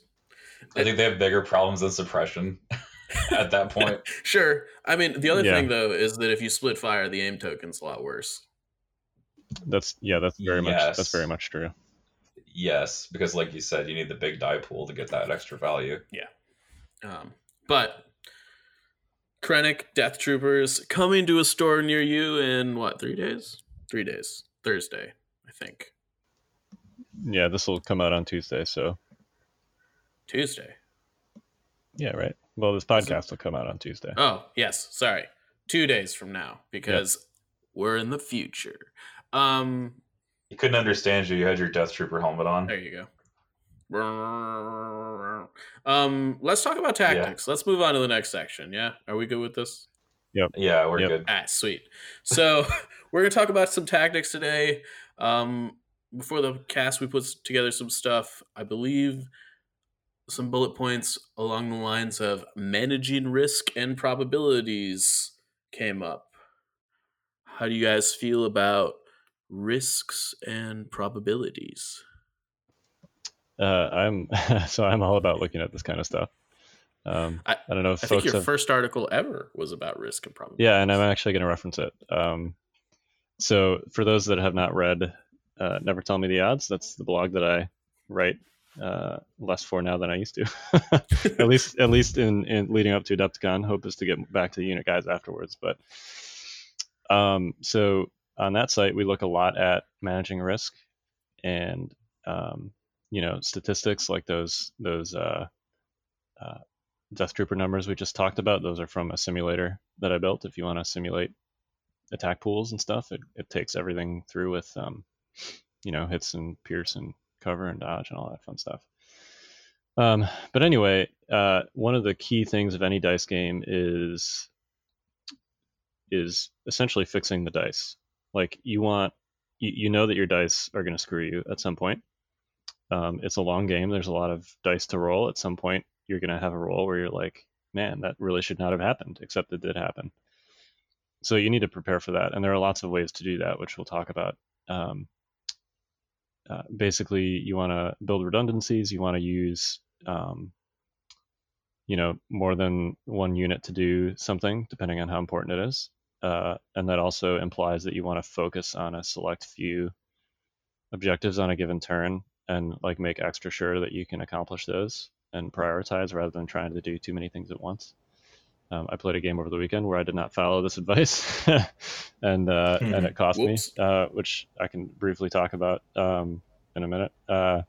I think they have bigger problems than suppression at that point.
Sure. I mean, the other
Yeah.
thing though is that if you split fire, the aim token's a lot worse.
That's yeah, that's very much that's very much true.
Yes, because like you said, you need the big die pool to get that extra value. Yeah.
Um, but Krennic Death Troopers coming to a store near you in what three days? Three days. Thursday, I think.
Yeah, this will come out on Tuesday, so
Tuesday.
yeah, right. Well, this podcast will come out on Tuesday.
Oh yes, sorry. Two days from now because we're in the future. Um,
He couldn't understand you. You had your Death Trooper helmet on.
There you go. Um, let's talk about tactics. Let's move on to the next section. Yeah, are we good with this? Yep.
Yeah, we're
Yep.
good.
Ah, sweet. So we're gonna talk about some tactics today. Um, before the cast, we put together some stuff. I believe some bullet points along the lines of managing risk and probabilities came up. How do you guys feel about risks and probabilities?
Uh, I'm so I'm all about looking at this kind of stuff. Um,
I-
I, don't know if
I think your
have,
first article ever was about risk and probability.
Yeah, and I'm actually going to reference it. Um, so, for those that have not read uh, Never Tell Me the Odds, that's the blog that I write uh, less for now than I used to. at least, at least in, in leading up to AdeptiCon. Hope is to get back to the unit guys afterwards. But um, so on that site, we look a lot at managing risk and um, you know statistics like those those uh, uh, Death Trooper numbers we just talked about. Those are from a simulator that I built. If you want to simulate attack pools and stuff, it, it takes everything through with, um, you know, hits and pierce and cover and dodge and all that fun stuff. Um, but anyway, uh, one of the key things of any dice game is is essentially fixing the dice. Like you want, you, you know that your dice are going to screw you at some point. Um, it's a long game. There's a lot of dice to roll. At some point, you're going to have a roll where you're like, man, that really should not have happened, except it did happen. So you need to prepare for that, and there are lots of ways to do that, which we'll talk about. Um, uh, basically, you want to build redundancies. You want to use, um, you know, more than one unit to do something, depending on how important it is. Uh, and that also implies that you want to focus on a select few objectives on a given turn and like make extra sure that you can accomplish those and prioritize rather than trying to do too many things at once. Um, I played a game over the weekend where I did not follow this advice, and uh, and it cost
Whoops.
me, uh, which I can briefly talk about um, in a minute. Uh,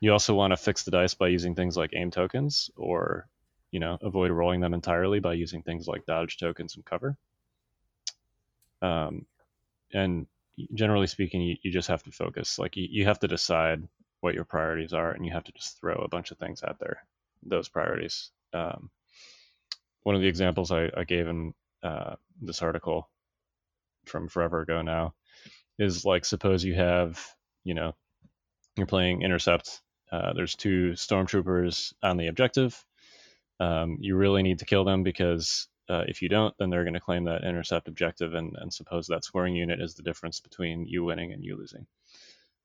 you also want to fix the dice by using things like aim tokens, or you know, avoid rolling them entirely by using things like dodge tokens and cover. Um, and generally speaking, you, you just have to focus. Like you, you have to decide what your priorities are, and you have to just throw a bunch of things out there. Those priorities. Um, one of the examples I, I gave in uh, this article from forever ago now is like suppose you have you know you're playing intercept. Uh, there's two stormtroopers on the objective. Um, you really need to kill them because uh, if you don't, then they're going to claim that intercept objective and, and suppose that scoring unit is the difference between you winning and you losing.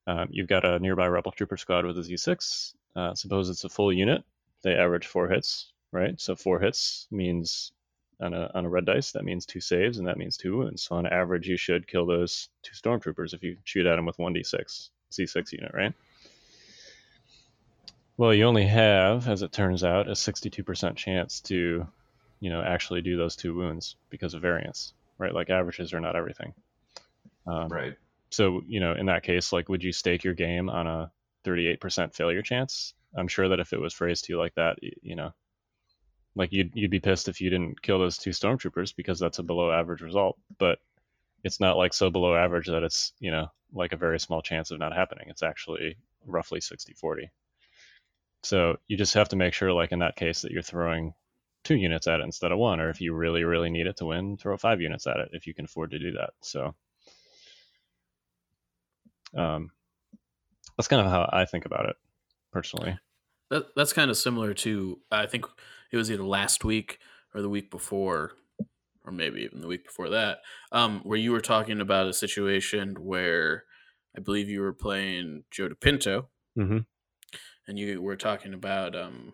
Um, you've got a nearby rebel trooper squad with a Z6. Uh, suppose it's a full unit. They average four hits, right? So four hits means on a, on a red dice, that means two saves, and that means two wounds. So on average, you should kill those two stormtroopers if you shoot at them with 1d6, Z6 unit, right? Well, you only have, as it turns out, a 62% chance to, you know, actually do those two wounds because of variance, right? Like averages are not everything.
Um, right.
So, you know, in that case, like, would you stake your game on a 38% failure chance? I'm sure that if it was phrased to you like that, you know, like you'd you'd be pissed if you didn't kill those two stormtroopers because that's a below average result. But it's not like so below average that it's you know like a very small chance of not happening. It's actually roughly 60-40. So you just have to make sure, like in that case, that you're throwing two units at it instead of one, or if you really really need it to win, throw five units at it if you can afford to do that. So. Um, that's kind of how I think about it personally.
That that's kind of similar to I think it was either last week or the week before, or maybe even the week before that, um, where you were talking about a situation where I believe you were playing Joe DePinto,
mm-hmm.
and you were talking about um,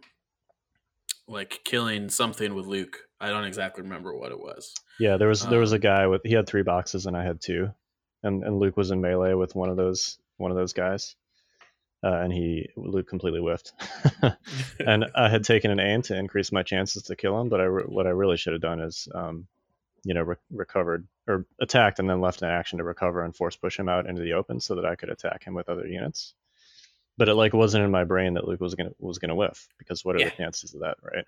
like killing something with Luke. I don't exactly remember what it was.
Yeah, there was um, there was a um, guy with he had three boxes and I had two, and and Luke was in melee with one of those one of those guys uh, and he Luke completely whiffed. and I had taken an aim to increase my chances to kill him, but I re- what I really should have done is, um, you know, re- recovered or attacked and then left an action to recover and force push him out into the open so that I could attack him with other units. But it like wasn't in my brain that Luke was gonna was gonna whiff because what are yeah. the chances of that, right?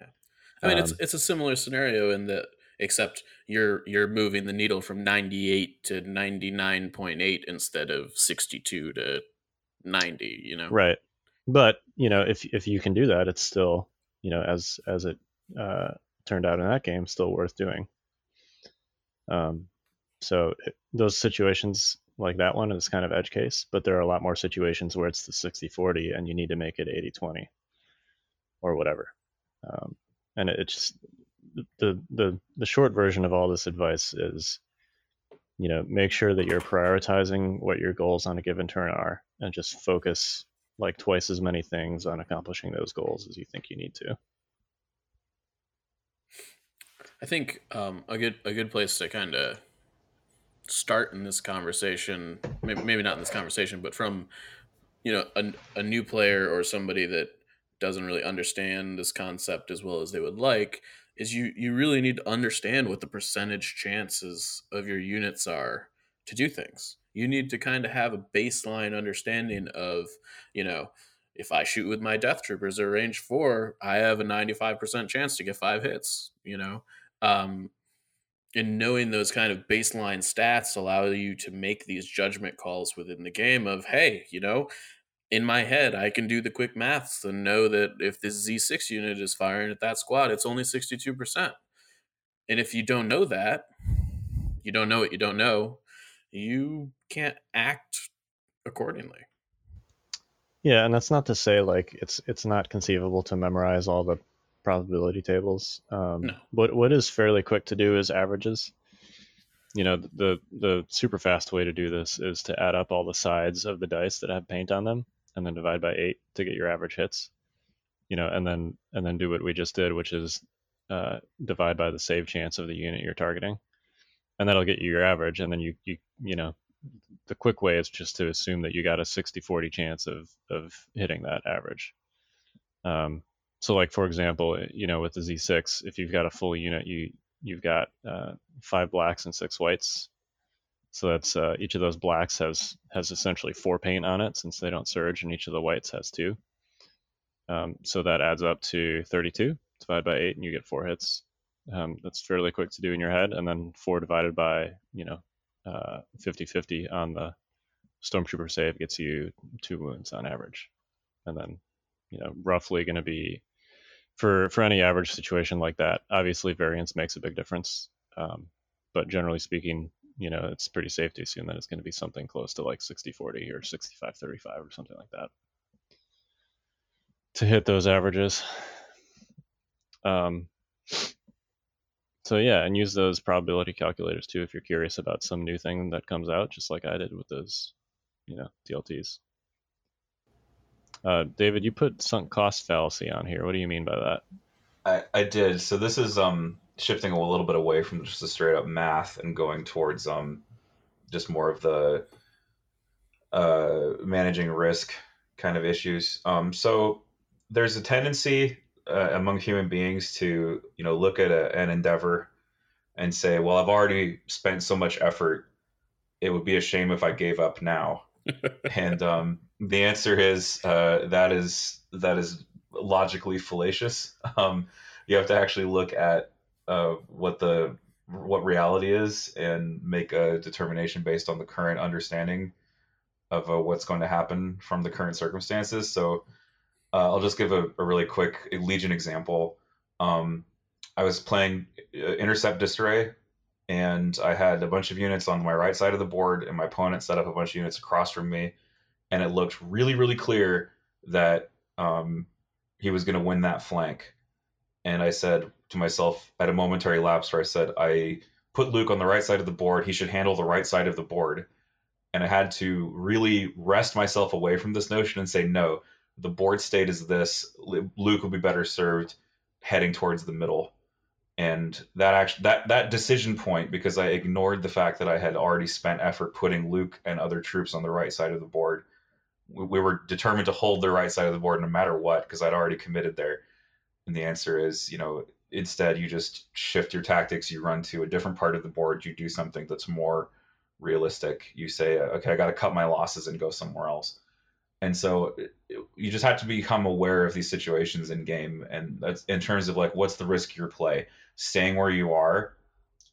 I mean, um, it's it's a similar scenario in that except you're you're moving the needle from 98 to 99.8 instead of 62 to 90 you know
right but you know if if you can do that it's still you know as as it uh, turned out in that game still worth doing um so it, those situations like that one is kind of edge case but there are a lot more situations where it's the 60 40 and you need to make it 80 20 or whatever. Um, and it's just the the the short version of all this advice is you know make sure that you're prioritizing what your goals on a given turn are and just focus like twice as many things on accomplishing those goals as you think you need to.
I think um, a good a good place to kind of start in this conversation maybe, maybe not in this conversation but from you know a, a new player or somebody that doesn't really understand this concept as well as they would like is you you really need to understand what the percentage chances of your units are to do things. You need to kind of have a baseline understanding of, you know, if I shoot with my death troopers at range four, I have a 95% chance to get five hits, you know? Um, and knowing those kind of baseline stats allow you to make these judgment calls within the game of, hey, you know, in my head, I can do the quick maths and know that if this Z6 unit is firing at that squad, it's only 62%. And if you don't know that, you don't know what you don't know, you can't act accordingly.
Yeah, and that's not to say like it's it's not conceivable to memorize all the probability tables. Um, no. What what is fairly quick to do is averages. You know, the the super fast way to do this is to add up all the sides of the dice that have paint on them and then divide by eight to get your average hits. You know, and then and then do what we just did, which is uh, divide by the save chance of the unit you're targeting, and that'll get you your average. And then you you you know, the quick way is just to assume that you got a 60-40 chance of of hitting that average. Um, so like for example, you know, with the Z6, if you've got a full unit, you you've got uh, five blacks and six whites so that's uh, each of those blacks has has essentially four paint on it since they don't surge, and each of the whites has two. Um, so that adds up to 32 divided by eight, and you get four hits. Um, that's fairly quick to do in your head, and then four divided by you know 50-50 uh, on the stormtrooper save gets you two wounds on average, and then you know roughly going to be for for any average situation like that. Obviously, variance makes a big difference, um, but generally speaking, you know, it's pretty safe to assume that it's going to be something close to like 60 40 or 65 35 or something like that to hit those averages. Um, so yeah, and use those probability calculators too if you're curious about some new thing that comes out, just like I did with those, you know, DLTs. Uh, David, you put sunk cost fallacy on here. What do you mean by that?
I, I did. So this is um shifting a little bit away from just the straight up math and going towards um just more of the uh managing risk kind of issues. Um so there's a tendency uh, among human beings to you know look at a, an endeavor and say, well, I've already spent so much effort. It would be a shame if I gave up now. And um, the answer is uh, that is that is logically fallacious. Um, you have to actually look at uh, what the what reality is and make a determination based on the current understanding of uh, what's going to happen from the current circumstances. So uh, I'll just give a, a, really quick Legion example. Um, I was playing uh, Intercept Disarray, and I had a bunch of units on my right side of the board, and my opponent set up a bunch of units across from me, and it looked really, really clear that um, he was going to win that flank. And I said to myself at a momentary lapse where I said, I put Luke on the right side of the board. He should handle the right side of the board. And I had to really wrest myself away from this notion and say, no, the board state is this. Luke will be better served heading towards the middle. And that actually that that decision point, because I ignored the fact that I had already spent effort putting Luke and other troops on the right side of the board, we were determined to hold the right side of the board no matter what because I'd already committed there. And the answer is, you know, instead you just shift your tactics, you run to a different part of the board, you do something that's more realistic. You say, okay, I got to cut my losses and go somewhere else. And so you just have to become aware of these situations in game and that's in terms of like what's the risk your play, staying where you are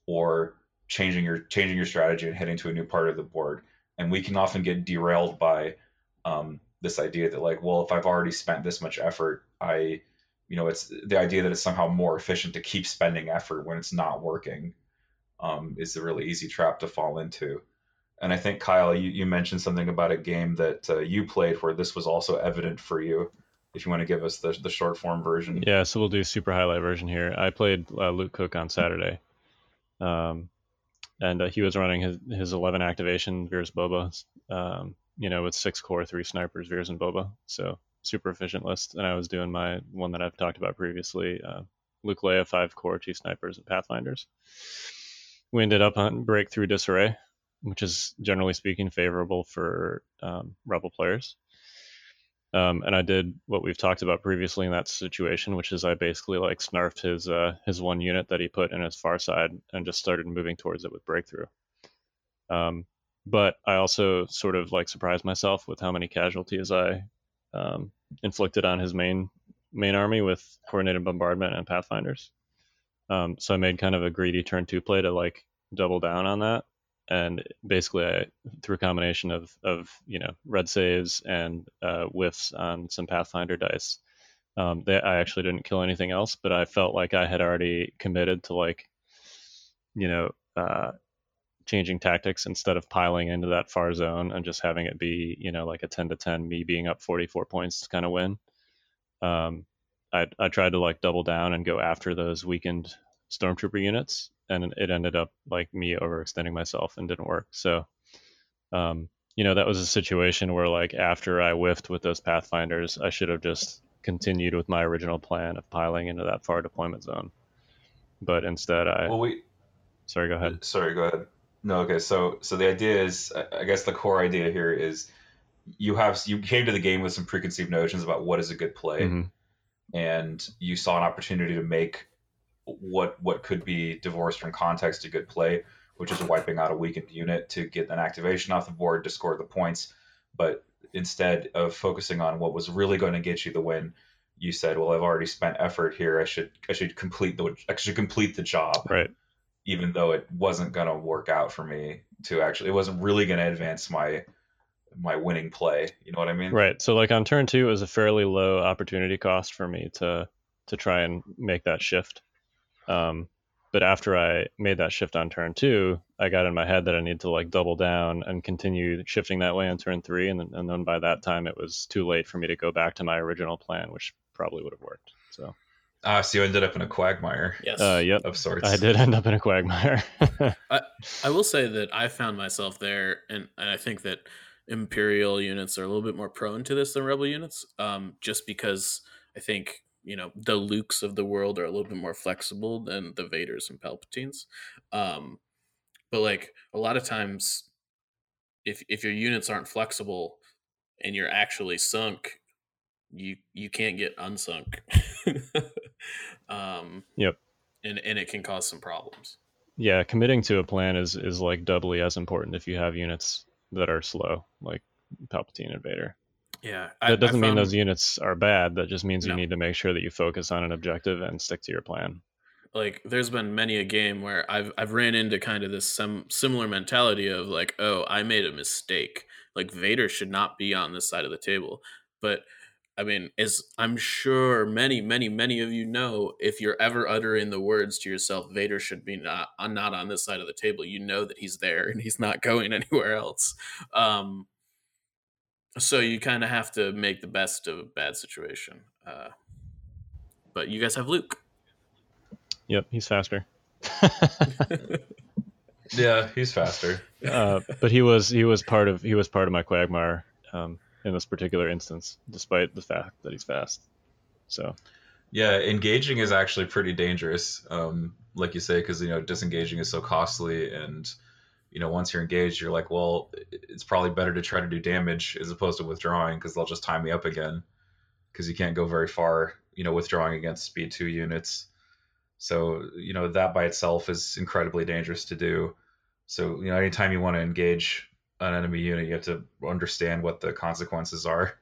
or changing your changing your strategy and heading to a new part of the board. And we can often get derailed by um, this idea that like, well, if I've already spent this much effort, I, you know, it's the idea that it's somehow more efficient to keep spending effort when it's not working um, is a really easy trap to fall into. And I think Kyle, you, you mentioned something about a game that uh, you played where this was also evident for you. If you want to give us the, the short form version.
Yeah, so we'll do a super highlight version here. I played uh, Luke Cook on Saturday. Um, and uh, he was running his, his 11 activation Veers Boba. Um, you know, with six core, three snipers, Veers, and Boba. So super efficient list. And I was doing my one that I've talked about previously, uh, Luke Leia, five core, two snipers, and Pathfinders. We ended up on Breakthrough Disarray, which is generally speaking favorable for um, Rebel players. Um, and I did what we've talked about previously in that situation, which is I basically like snarfed his uh, his one unit that he put in his far side and just started moving towards it with breakthrough. Um, but I also sort of like surprised myself with how many casualties I um, inflicted on his main main army with coordinated bombardment and pathfinders. Um, so I made kind of a greedy turn two play to like double down on that, and basically I through a combination of of you know red saves and uh, whiffs on some pathfinder dice. Um, they, I actually didn't kill anything else, but I felt like I had already committed to like, you know, uh, changing tactics instead of piling into that far zone and just having it be, you know, like a 10 to 10, me being up 44 points to kind of win. Um, I, I tried to like double down and go after those weakened stormtrooper units, and it ended up like me overextending myself and didn't work. So, um, you know, that was a situation where like after I whiffed with those pathfinders, I should have just continued with my original plan of piling into that far deployment zone. But instead, I.
Well, we.
Sorry, go ahead.
Sorry, go ahead. No, okay. So so the idea is, I guess the core idea here is, you have you came to the game with some preconceived notions about what is a good play, mm-hmm. and you saw an opportunity to make what what could be divorced from context a good play, which is wiping out a weakened unit to get an activation off the board to score the points. But instead of focusing on what was really going to get you the win, you said, "Well, I've already spent effort here. I should I should complete the I should complete the job."
Right
even though it wasn't going to work out for me to actually it wasn't really going to advance my my winning play you know what i mean
right so like on turn two it was a fairly low opportunity cost for me to to try and make that shift um but after i made that shift on turn two i got in my head that i need to like double down and continue shifting that way on turn three and then, and then by that time it was too late for me to go back to my original plan which probably would have worked so
Ah, so you ended up in a quagmire
Yes.
Uh, yep.
of sorts.
I did end up in a quagmire.
I will say that I found myself there, and, and I think that Imperial units are a little bit more prone to this than Rebel units, um, just because I think you know the Lukes of the world are a little bit more flexible than the Vaders and Palpatines. Um, but like a lot of times, if if your units aren't flexible and you're actually sunk, you you can't get unsunk. um,
Yep.
And and it can cause some problems.
yeah, committing to a plan is is like doubly as important if you have units that are slow, like Palpatine and Vader.
Yeah,
That doesn't mean those units are bad. That just means you
No.
need to make sure that you focus on an objective and stick to your plan.
like there's been many a game where I've I've ran into kind of this some similar mentality of like, oh, I made a mistake. Like Vader should not be on this side of the table. But I mean, as I'm sure many, many, many of you know, if you're ever uttering the words to yourself, Vader should be not uh, not on this side of the table. You know that he's there and he's not going anywhere else. Um, so you kind of have to make the best of a bad situation. Uh, but you guys have Luke.
Yep, he's faster.
yeah, he's faster.
uh, but he was he was part of he was part of my quagmire um, in this particular instance, despite the fact that he's fast. So
Yeah, engaging is actually pretty dangerous, um, like you say, because you know disengaging is so costly, and you know once you're engaged, you're like, well, it's probably better to try to do damage as opposed to withdrawing because they'll just tie me up again, because you can't go very far, you know, withdrawing against speed two units. So you know that by itself is incredibly dangerous to do. So you know anytime you want to engage an enemy unit, you have to understand what the consequences are.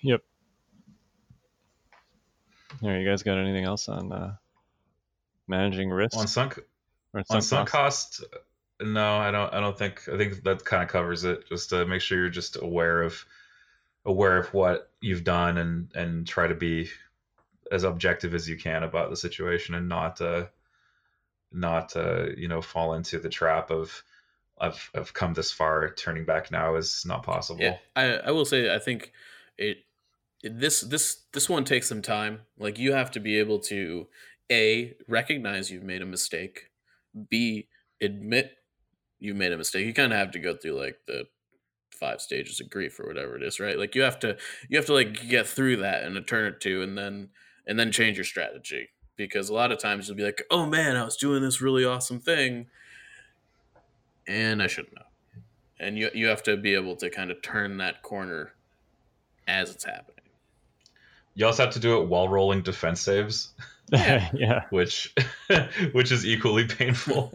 yep. All right, you guys got anything else on uh, managing risk
On sunk on
sunk
sunk
costs?
cost no i don't i don't think i think that kind of covers it just to make sure you're just aware of aware of what you've done and and try to be as objective as you can about the situation and not uh not uh you know fall into the trap of i've i've come this far turning back now is not possible
Yeah, I, I will say I think it, this this this one takes some time. Like you have to be able to a recognize you've made a mistake, b admit you made a mistake. You kind of have to go through like the five stages of grief or whatever it is, right? Like you have to you have to like get through that in a turn or two, and then and then change your strategy because a lot of times you'll be like, oh man, I was doing this really awesome thing, and I shouldn't have and you you have to be able to kind of turn that corner as it's happening.
you also have to do it while rolling defense saves
Yeah.
yeah,
which which is equally painful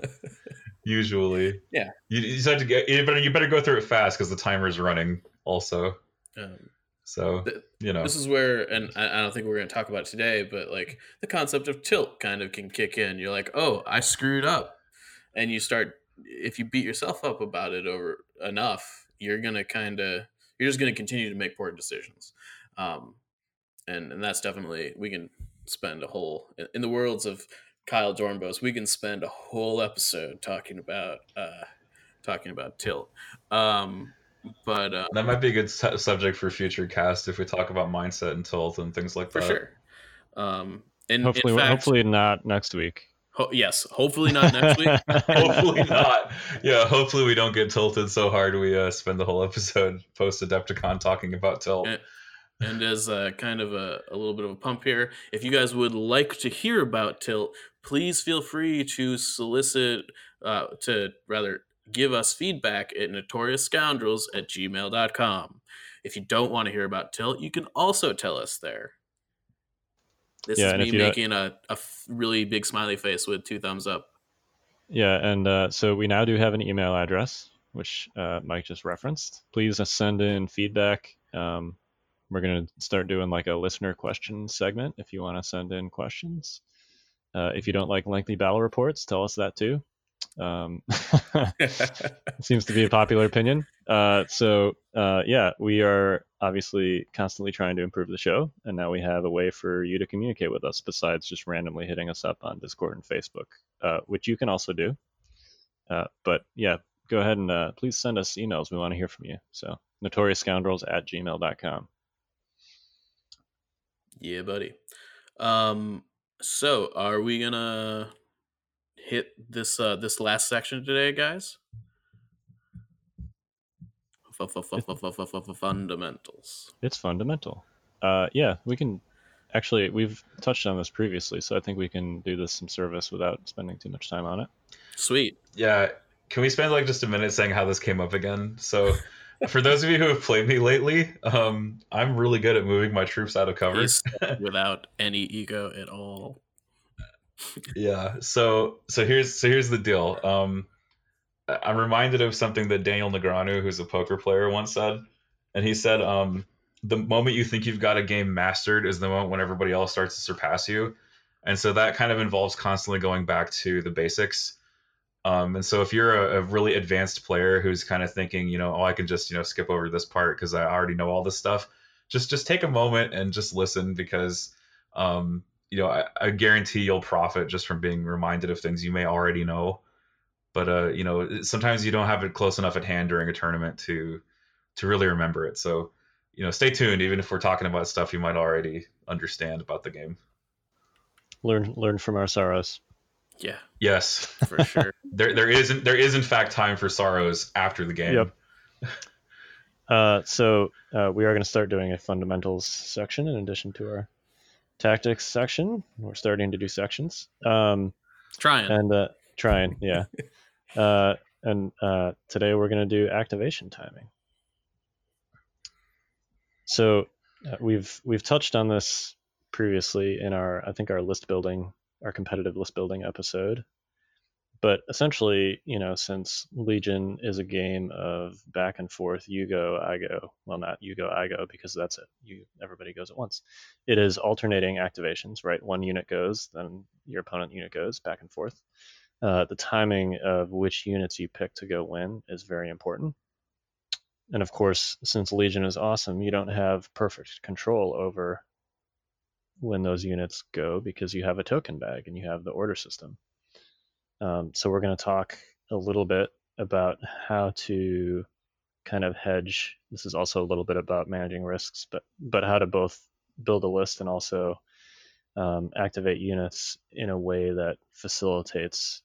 usually
Yeah.
you, you just have to get you better you better go through it fast because the timer is running also
Um,
so
Th-
you know
this is where, and I, I don't think we're going to talk about it today, but like the concept of tilt kind of can kick in. You're like, oh, I screwed up, and you start. If you beat yourself up about it over enough, you're gonna kind of you're just gonna continue to make poor decisions, um, and and that's definitely we can spend a whole in, in the worlds of Kyle Dornbos, we can spend a whole episode talking about uh, talking about tilt. Um, but uh,
that might be a good su- subject for future cast if we talk about mindset and tilt and things like
for
that For
sure. Um, and
hopefully
fact,
hopefully not next week.
ho- yes, hopefully not next week.
hopefully not yeah hopefully we don't get tilted so hard we uh, spend the whole episode post AdeptiCon talking about tilt
Eh, And as a kind of a, a little bit of a pump here, if you guys would like to hear about Tilt, please feel free to solicit, uh, to rather give us feedback at notoriousscoundrels at gmail.com. If you don't want to hear about Tilt, you can also tell us there. This
Yeah,
is me making a, a f- really big smiley face with two thumbs up.
Yeah, and uh, so we now do have an email address, which uh, Mike just referenced. Please send in feedback. Um, we're going to start doing like a listener question segment if you want to send in questions. Uh, if you don't like lengthy battle reports, tell us that too. Um, seems to be a popular opinion. Uh, so uh, yeah, we are obviously constantly trying to improve the show, and now we have a way for you to communicate with us besides just randomly hitting us up on Discord and Facebook, uh, which you can also do. Uh, but yeah, go ahead and uh, please send us emails. We want to hear from you. So notoriousscoundrels at gmail.com.
Yeah, buddy. Um, so are we gonna hit this uh this last section today, guys? Fundamentals.
It's fundamental. Uh, yeah, we can. Actually, we've touched on this previously, so I think we can do this some service without spending too much time on it.
Sweet.
Yeah. Can we spend like just a minute saying how this came up again? So, for those of you who have played me lately, um, I'm really good at moving my troops out of cover.
Without any ego at all.
yeah. So so here's so here's the deal. Um, I'm reminded of something that Daniel Negreanu, who's a poker player, once said, and he said, um, "The moment you think you've got a game mastered is the moment when everybody else starts to surpass you." And so that kind of involves constantly going back to the basics. Um, and so if you're a, a really advanced player who's kind of thinking, you know, oh, I can just you know skip over this part because I already know all this stuff, just just take a moment and just listen because um, you know I, I guarantee you'll profit just from being reminded of things you may already know. But uh, you know, sometimes you don't have it close enough at hand during a tournament to to really remember it. So you know, stay tuned. Even if we're talking about stuff you might already understand about the game.
Learn learn from our sorrows.
Yeah,
Yes,
for sure.
there there isn't there is in fact time for sorrows after the game.
Yep. Uh, so uh, we are going to start doing a fundamentals section in addition to our tactics section. We're starting to do sections. Um,
Trying.
and uh, trying, yeah. uh, and uh, today we're going to do activation timing. So uh, we've we've touched on this previously in our I think our list building our competitive list building episode. But essentially, you know, since Legion is a game of back and forth, you go, I go. Well, not you go, I go, because that's it. You everybody goes at once. It is alternating activations, right? One unit goes, then your opponent unit goes back and forth. Uh, the timing of which units you pick to go win is very important. And of course, since Legion is awesome, you don't have perfect control over when those units go because you have a token bag and you have the order system. Um, so we're going to talk a little bit about how to kind of hedge. This is also a little bit about managing risks, but but how to both build a list and also um, activate units in a way that facilitates,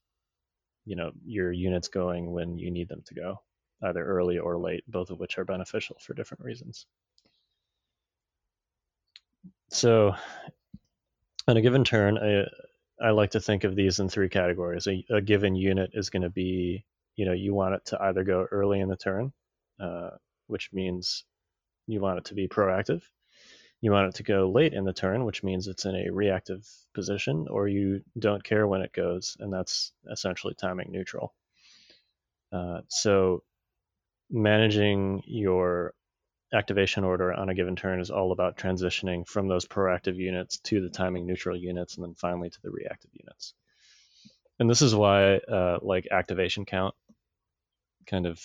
you know, your units going when you need them to go, either early or late, both of which are beneficial for different reasons. So, on a given turn, I, I like to think of these in three categories. A, a given unit is going to be, you know, you want it to either go early in the turn, uh, which means you want it to be proactive. You want it to go late in the turn, which means it's in a reactive position, or you don't care when it goes, and that's essentially timing neutral. Uh, so, managing your activation order on a given turn is all about transitioning from those proactive units to the timing neutral units and then finally to the reactive units. And this is why uh, like activation count kind of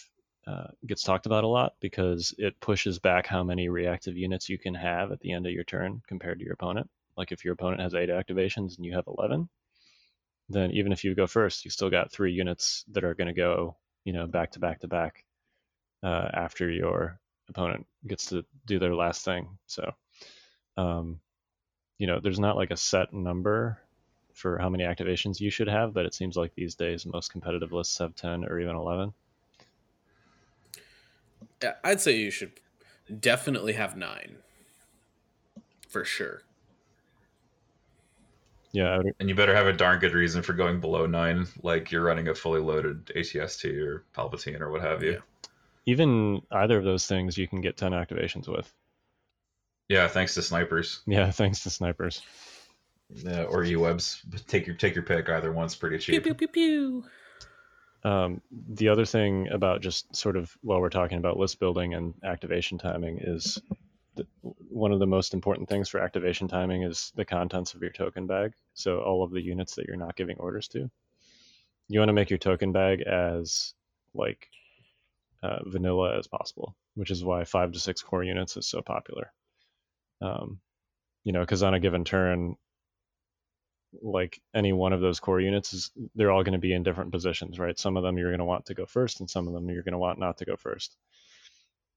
uh, gets talked about a lot because it pushes back how many reactive units you can have at the end of your turn compared to your opponent. Like if your opponent has eight activations and you have 11, then even if you go first, you still got three units that are going to go, you know, back to back to back uh, after your opponent gets to do their last thing. So, um, you know, there's not like a set number for how many activations you should have, but it seems like these days most competitive lists have 10 or even 11.
Yeah, I'd say you should definitely have nine. For sure.
Yeah, I would,
And you better have a darn good reason for going below nine, like you're running a fully loaded ATST or Palpatine or what have you.
Yeah.
Even either of those things you can get 10 activations with.
Yeah, thanks to snipers.
Yeah, thanks to snipers.
Yeah, or E-webs. Take your take your pick. Either one's pretty cheap.
pew pew pew.
Um, the other thing about just sort of while we're talking about list building and activation timing is th- one of the most important things for activation timing is the contents of your token bag. So all of the units that you're not giving orders to. You want to make your token bag as like uh, vanilla as possible, which is why five to six core units is so popular. Um, you know, because on a given turn, like any one of those core units is they're all going to be in different positions right some of them you're going to want to go first and some of them you're going to want not to go first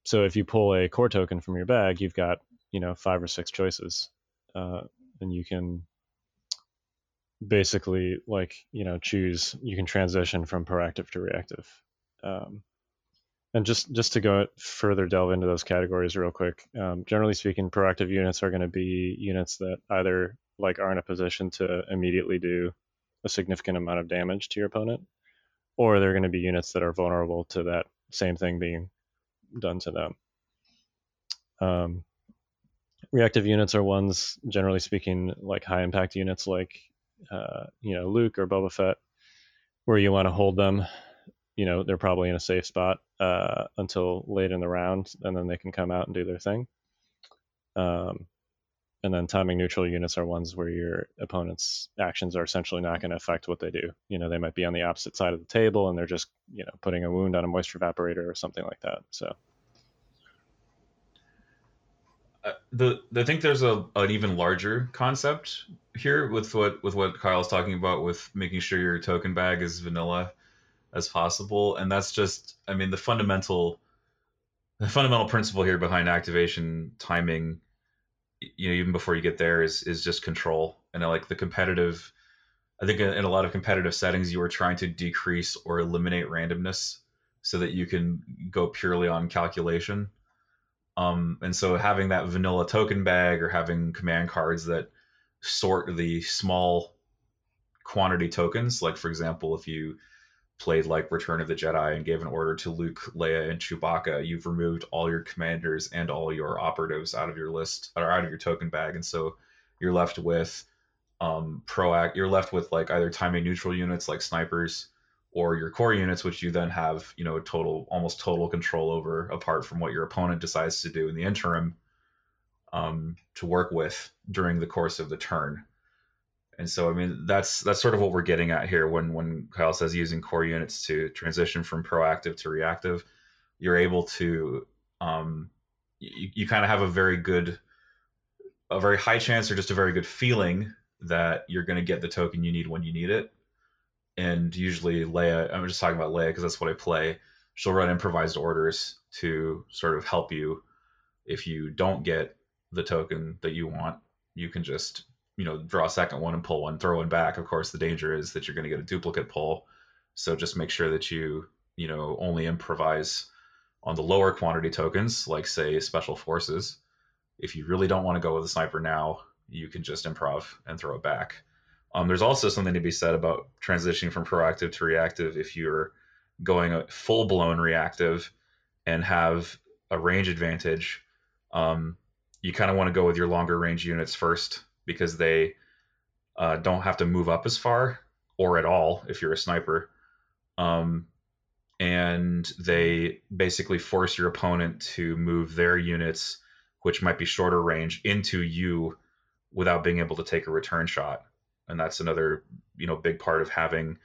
so if you pull a core token from your bag you've got you know five or six choices uh, and you can basically like you know choose you can transition from proactive to reactive um, and just just to go further delve into those categories real quick um, generally speaking proactive units are going to be units that either like are in a position to immediately do a significant amount of damage to your opponent or they're going to be units that are vulnerable to that same thing being done to them um, reactive units are ones generally speaking like high impact units like uh, you know Luke or Boba Fett, where you want to hold them. You know they're probably in a safe spot uh, until late in the round, and then they can come out and do their thing. Um, and then timing neutral units are ones where your opponent's actions are essentially not going to affect what they do. You know they might be on the opposite side of the table, and they're just you know putting a wound on a moisture evaporator or something like that. So.
Uh, the I think there's a an even larger concept here with what with what Kyle's talking about with making sure your token bag is vanilla as possible, and that's just I mean the fundamental the fundamental principle here behind activation timing, you know, even before you get there is is just control, and I like the competitive. I think in a lot of competitive settings, you are trying to decrease or eliminate randomness so that you can go purely on calculation um, and so having that vanilla token bag or having command cards that sort the small quantity tokens, like for example, if you played like Return of the Jedi and gave an order to Luke, Leia, and Chewbacca, you've removed all your commanders and all your operatives out of your list or out of your token bag, and so you're left with um, proact. You're left with like either timing neutral units like snipers or your core units, which you then have, you know, total almost total control over, apart from what your opponent decides to do in the interim, um, to work with during the course of the turn. And so, I mean, that's that's sort of what we're getting at here when when Kyle says using core units to transition from proactive to reactive, you're able to um, you, you kind of have a very good, a very high chance or just a very good feeling that you're going to get the token you need when you need it and usually Leia, I'm just talking about Leia because that's what I play. She'll run improvised orders to sort of help you. If you don't get the token that you want, you can just you know draw a second one and pull one, throw one back. Of course, the danger is that you're going to get a duplicate pull. So just make sure that you you know only improvise on the lower quantity tokens, like say special forces. If you really don't want to go with a sniper now, you can just improv and throw it back. Um, there's also something to be said about transitioning from proactive to reactive if you're going full blown reactive and have a range advantage. Um, you kind of want to go with your longer range units first because they uh, don't have to move up as far or at all if you're a sniper. Um, and they basically force your opponent to move their units, which might be shorter range, into you without being able to take a return shot and that's another you know big part of having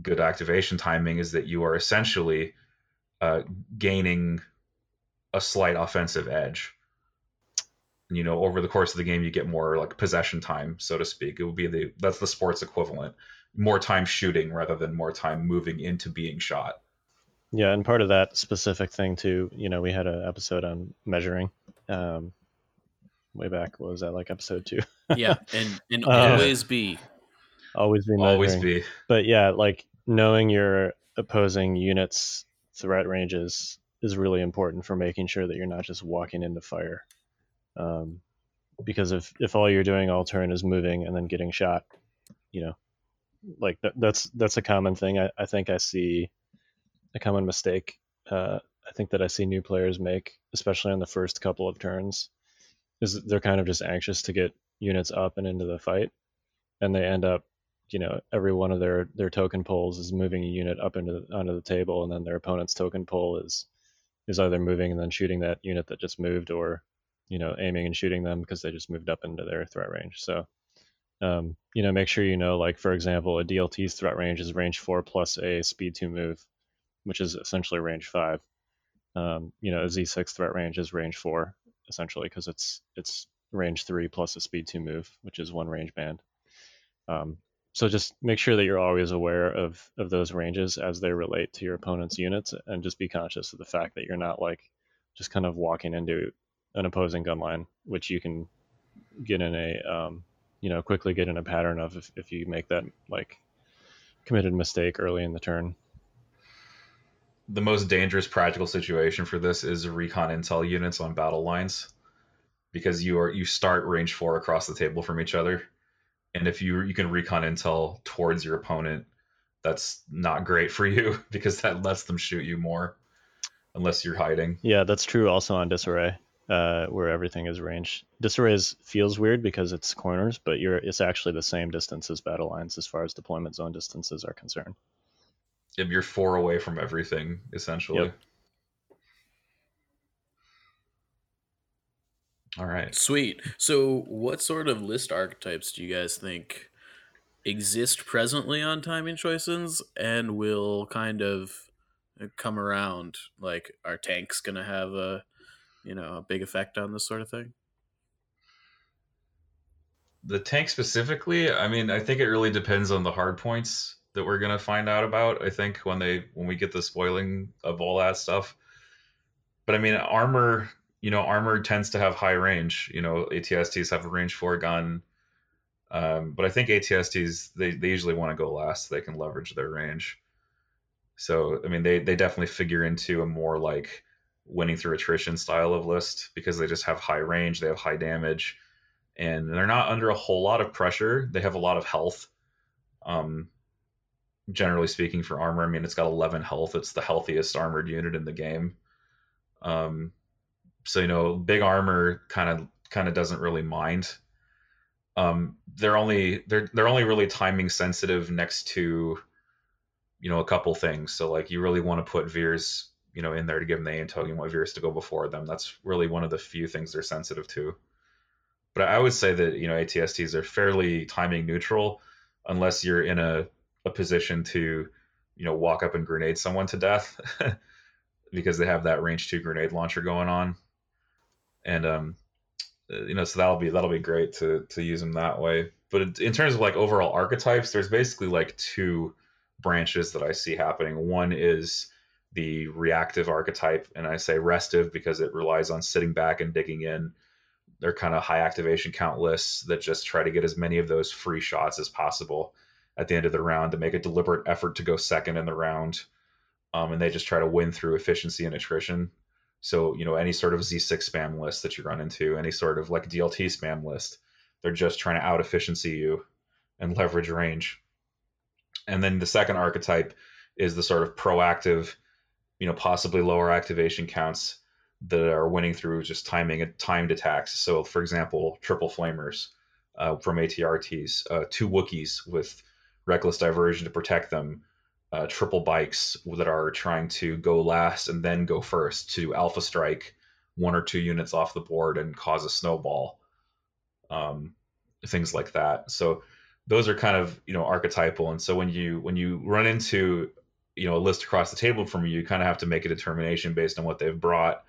good activation timing is that you are essentially uh, gaining a slight offensive edge you know over the course of the game you get more like possession time so to speak it would be the that's the sports equivalent more time shooting rather than more time moving into being shot
yeah and part of that specific thing too you know we had an episode on measuring um, way back. What was that like episode two?
yeah, and and uh, always be,
always be,
measuring. always be.
But yeah, like knowing your opposing units' threat ranges is really important for making sure that you're not just walking into fire. Um, because if if all you're doing all turn is moving and then getting shot, you know, like that, that's that's a common thing. I, I think I see a common mistake. Uh, I think that I see new players make, especially on the first couple of turns, is they're kind of just anxious to get units up and into the fight, and they end up, you know, every one of their their token pulls is moving a unit up into onto the table, and then their opponent's token pull is is either moving and then shooting that unit that just moved, or you know, aiming and shooting them because they just moved up into their threat range. So, um, you know, make sure you know, like for example, a DLT's threat range is range four plus a speed two move, which is essentially range five. Um, you know, a Z6 threat range is range four, essentially because it's it's range three plus a speed two move, which is one range band. Um, so just make sure that you're always aware of of those ranges as they relate to your opponent's units, and just be conscious of the fact that you're not like just kind of walking into an opposing gun line, which you can get in a um, you know quickly get in a pattern of if, if you make that like committed mistake early in the turn.
The most dangerous practical situation for this is recon intel units on battle lines because you are you start range four across the table from each other, and if you you can recon intel towards your opponent, that's not great for you because that lets them shoot you more unless you're hiding.
Yeah, that's true also on disarray uh, where everything is range. Disarray is, feels weird because it's corners, but you're it's actually the same distance as battle lines as far as deployment zone distances are concerned.
Yep, you're four away from everything essentially. Yep. All right.
Sweet. So, what sort of list archetypes do you guys think exist presently on timing choices and will kind of come around? Like, are tanks going to have a you know a big effect on this sort of thing?
The tank specifically, I mean, I think it really depends on the hard points that we're gonna find out about. I think when they when we get the spoiling of all that stuff. But I mean, armor, you know, armor tends to have high range. You know, ATSTs have a range four gun. Um, but I think ATSTs they, they usually want to go last so they can leverage their range. So I mean they they definitely figure into a more like winning through attrition style of list because they just have high range, they have high damage, and they're not under a whole lot of pressure. They have a lot of health. Um, generally speaking, for armor, I mean, it's got 11 health. It's the healthiest armored unit in the game. Um, so you know, big armor kind of kind of doesn't really mind. Um, they're only they're they're only really timing sensitive next to you know a couple things. So like you really want to put Veers you know in there to give them the intel. You want Veers to go before them. That's really one of the few things they're sensitive to. But I would say that you know ATSTs are fairly timing neutral, unless you're in a, a position to you know walk up and grenade someone to death, because they have that range two grenade launcher going on, and um, uh, you know so that'll be that'll be great to to use them that way. But in terms of like overall archetypes, there's basically like two branches that I see happening. One is the reactive archetype, and I say restive because it relies on sitting back and digging in. They're kind of high activation count lists that just try to get as many of those free shots as possible at the end of the round to make a deliberate effort to go second in the round. Um, and they just try to win through efficiency and attrition. So, you know, any sort of Z6 spam list that you run into, any sort of like DLT spam list, they're just trying to out efficiency you and leverage range. And then the second archetype is the sort of proactive you know, possibly lower activation counts that are winning through just timing and timed attacks. So, for example, triple flamers uh, from ATRTs, uh, two Wookiees with reckless diversion to protect them, uh, triple bikes that are trying to go last and then go first to alpha strike one or two units off the board and cause a snowball. Um, things like that. So those are kind of you know archetypal, and so when you when you run into you know a list across the table from you, you kind of have to make a determination based on what they've brought.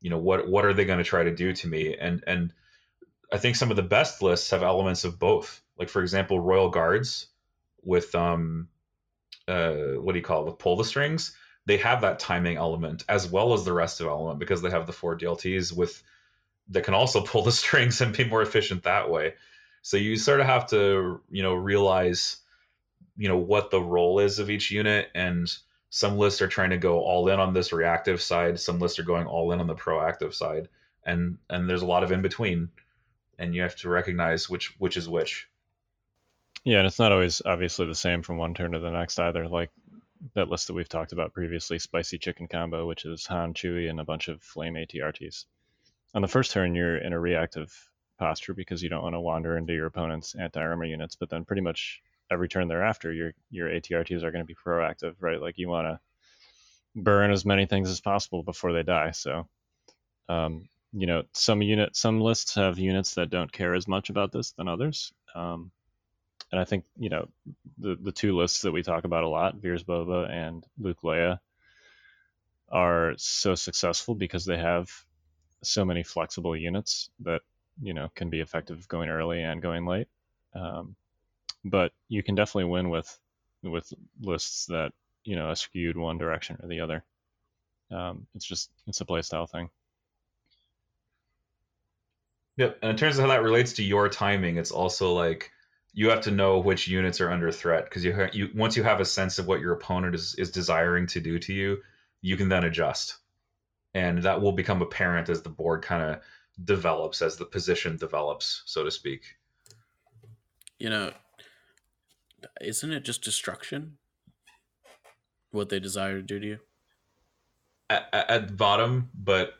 You know what what are they going to try to do to me? And and I think some of the best lists have elements of both. Like for example, Royal Guards with um uh what do you call it with pull the strings. They have that timing element as well as the rest of element because they have the four DLTs with that can also pull the strings and be more efficient that way. So you sort of have to you know realize you know what the role is of each unit and some lists are trying to go all in on this reactive side some lists are going all in on the proactive side and and there's a lot of in between and you have to recognize which which is which.
Yeah and it's not always obviously the same from one turn to the next either like that list that we've talked about previously spicy chicken combo which is han chewy and a bunch of flame atrts on the first turn you're in a reactive posture because you don't want to wander into your opponent's anti-armor units but then pretty much every turn thereafter, your your ATRTs are going to be proactive, right? Like you want to burn as many things as possible before they die. So, um, you know, some unit, some lists have units that don't care as much about this than others. Um, and I think you know the the two lists that we talk about a lot, Veers Boba and Luke Leia, are so successful because they have so many flexible units that you know can be effective going early and going late. Um, but you can definitely win with with lists that you know are skewed one direction or the other. Um, it's just it's a playstyle thing.
Yep. And in terms of how that relates to your timing, it's also like you have to know which units are under threat because you, ha- you once you have a sense of what your opponent is, is desiring to do to you, you can then adjust, and that will become apparent as the board kind of develops, as the position develops, so to speak.
You know, isn't it just destruction? What they desire to do to you?
At, at bottom, but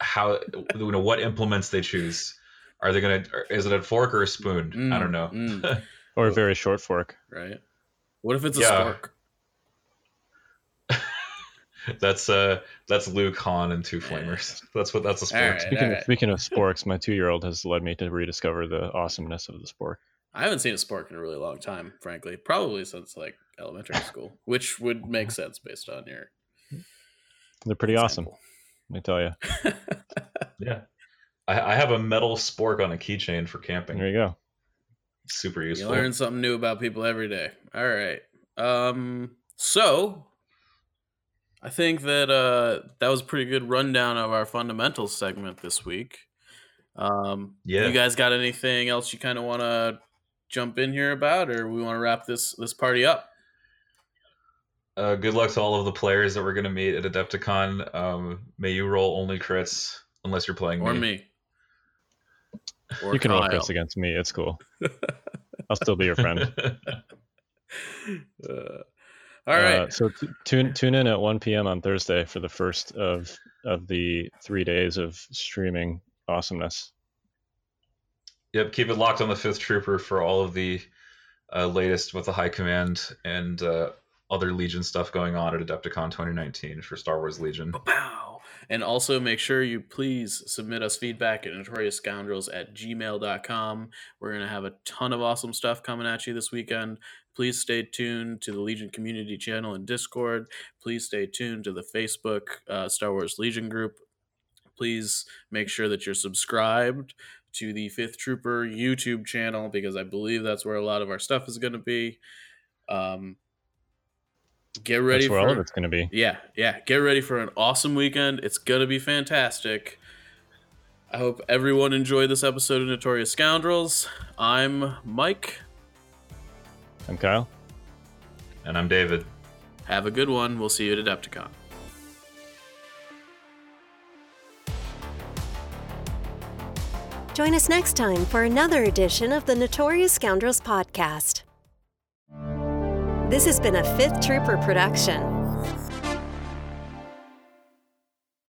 how you know what implements they choose. Are they gonna? Is it a fork or a spoon?
Mm,
I don't know.
mm.
Or a very short fork.
Right. What if it's a
Yeah.
spork?
that's uh that's Luke Han and two flamers. That's what that's a sport.
All right.
Speaking, of, speaking of sporks, my two-year-old has led me to rediscover the awesomeness of the spork.
I haven't seen a spork in a really long time, frankly. Probably since like elementary school, which would make sense based on your.
They're pretty awesome. Let me tell you.
Yeah. I, I have a metal spork on a keychain for camping.
There you go.
Super useful.
You learn something new about people every day. All right. Um. So, I think that uh that was a pretty good rundown of our fundamentals segment this week. Um.
Yeah.
You guys got anything else you kind of want to jump in here about, or we want to wrap this this party up?
Uh, good luck to all of the players that we're going to meet at AdeptiCon. Um, may you roll only crits unless you're playing
Or
me.
me? Or
you can roll
Kyle.
crits against me. It's cool. I'll still be your friend.
Uh, all right.
Uh, so t- tune tune in at 1 p.m. on Thursday for the first of of the three days of streaming awesomeness.
Yep, keep it locked on the Fifth Trooper for all of the uh, latest with the High Command and uh, other Legion stuff going on at AdeptiCon 2019 for Star Wars Legion.
Pow. And also make sure you please submit us feedback at notoriousscoundrels at gmail.com. We're going to have a ton of awesome stuff coming at you this weekend. Please stay tuned to the Legion community channel and Discord. Please stay tuned to the Facebook uh, Star Wars Legion group. Please make sure that you're subscribed to the Fifth Trooper YouTube channel because I believe that's where a lot of our stuff is going to be. Um, get ready
That's where
for
all of it's going to be.
yeah, yeah. Get ready for an awesome weekend. It's gonna be fantastic. I hope everyone enjoyed this episode of Notorious Scoundrels. I'm Mike.
I'm Kyle.
And I'm David.
Have a good one. We'll see you at AdeptiCon.
Join us next time for another edition of the Notorious Scoundrels podcast. This has been a Fifth Trooper production.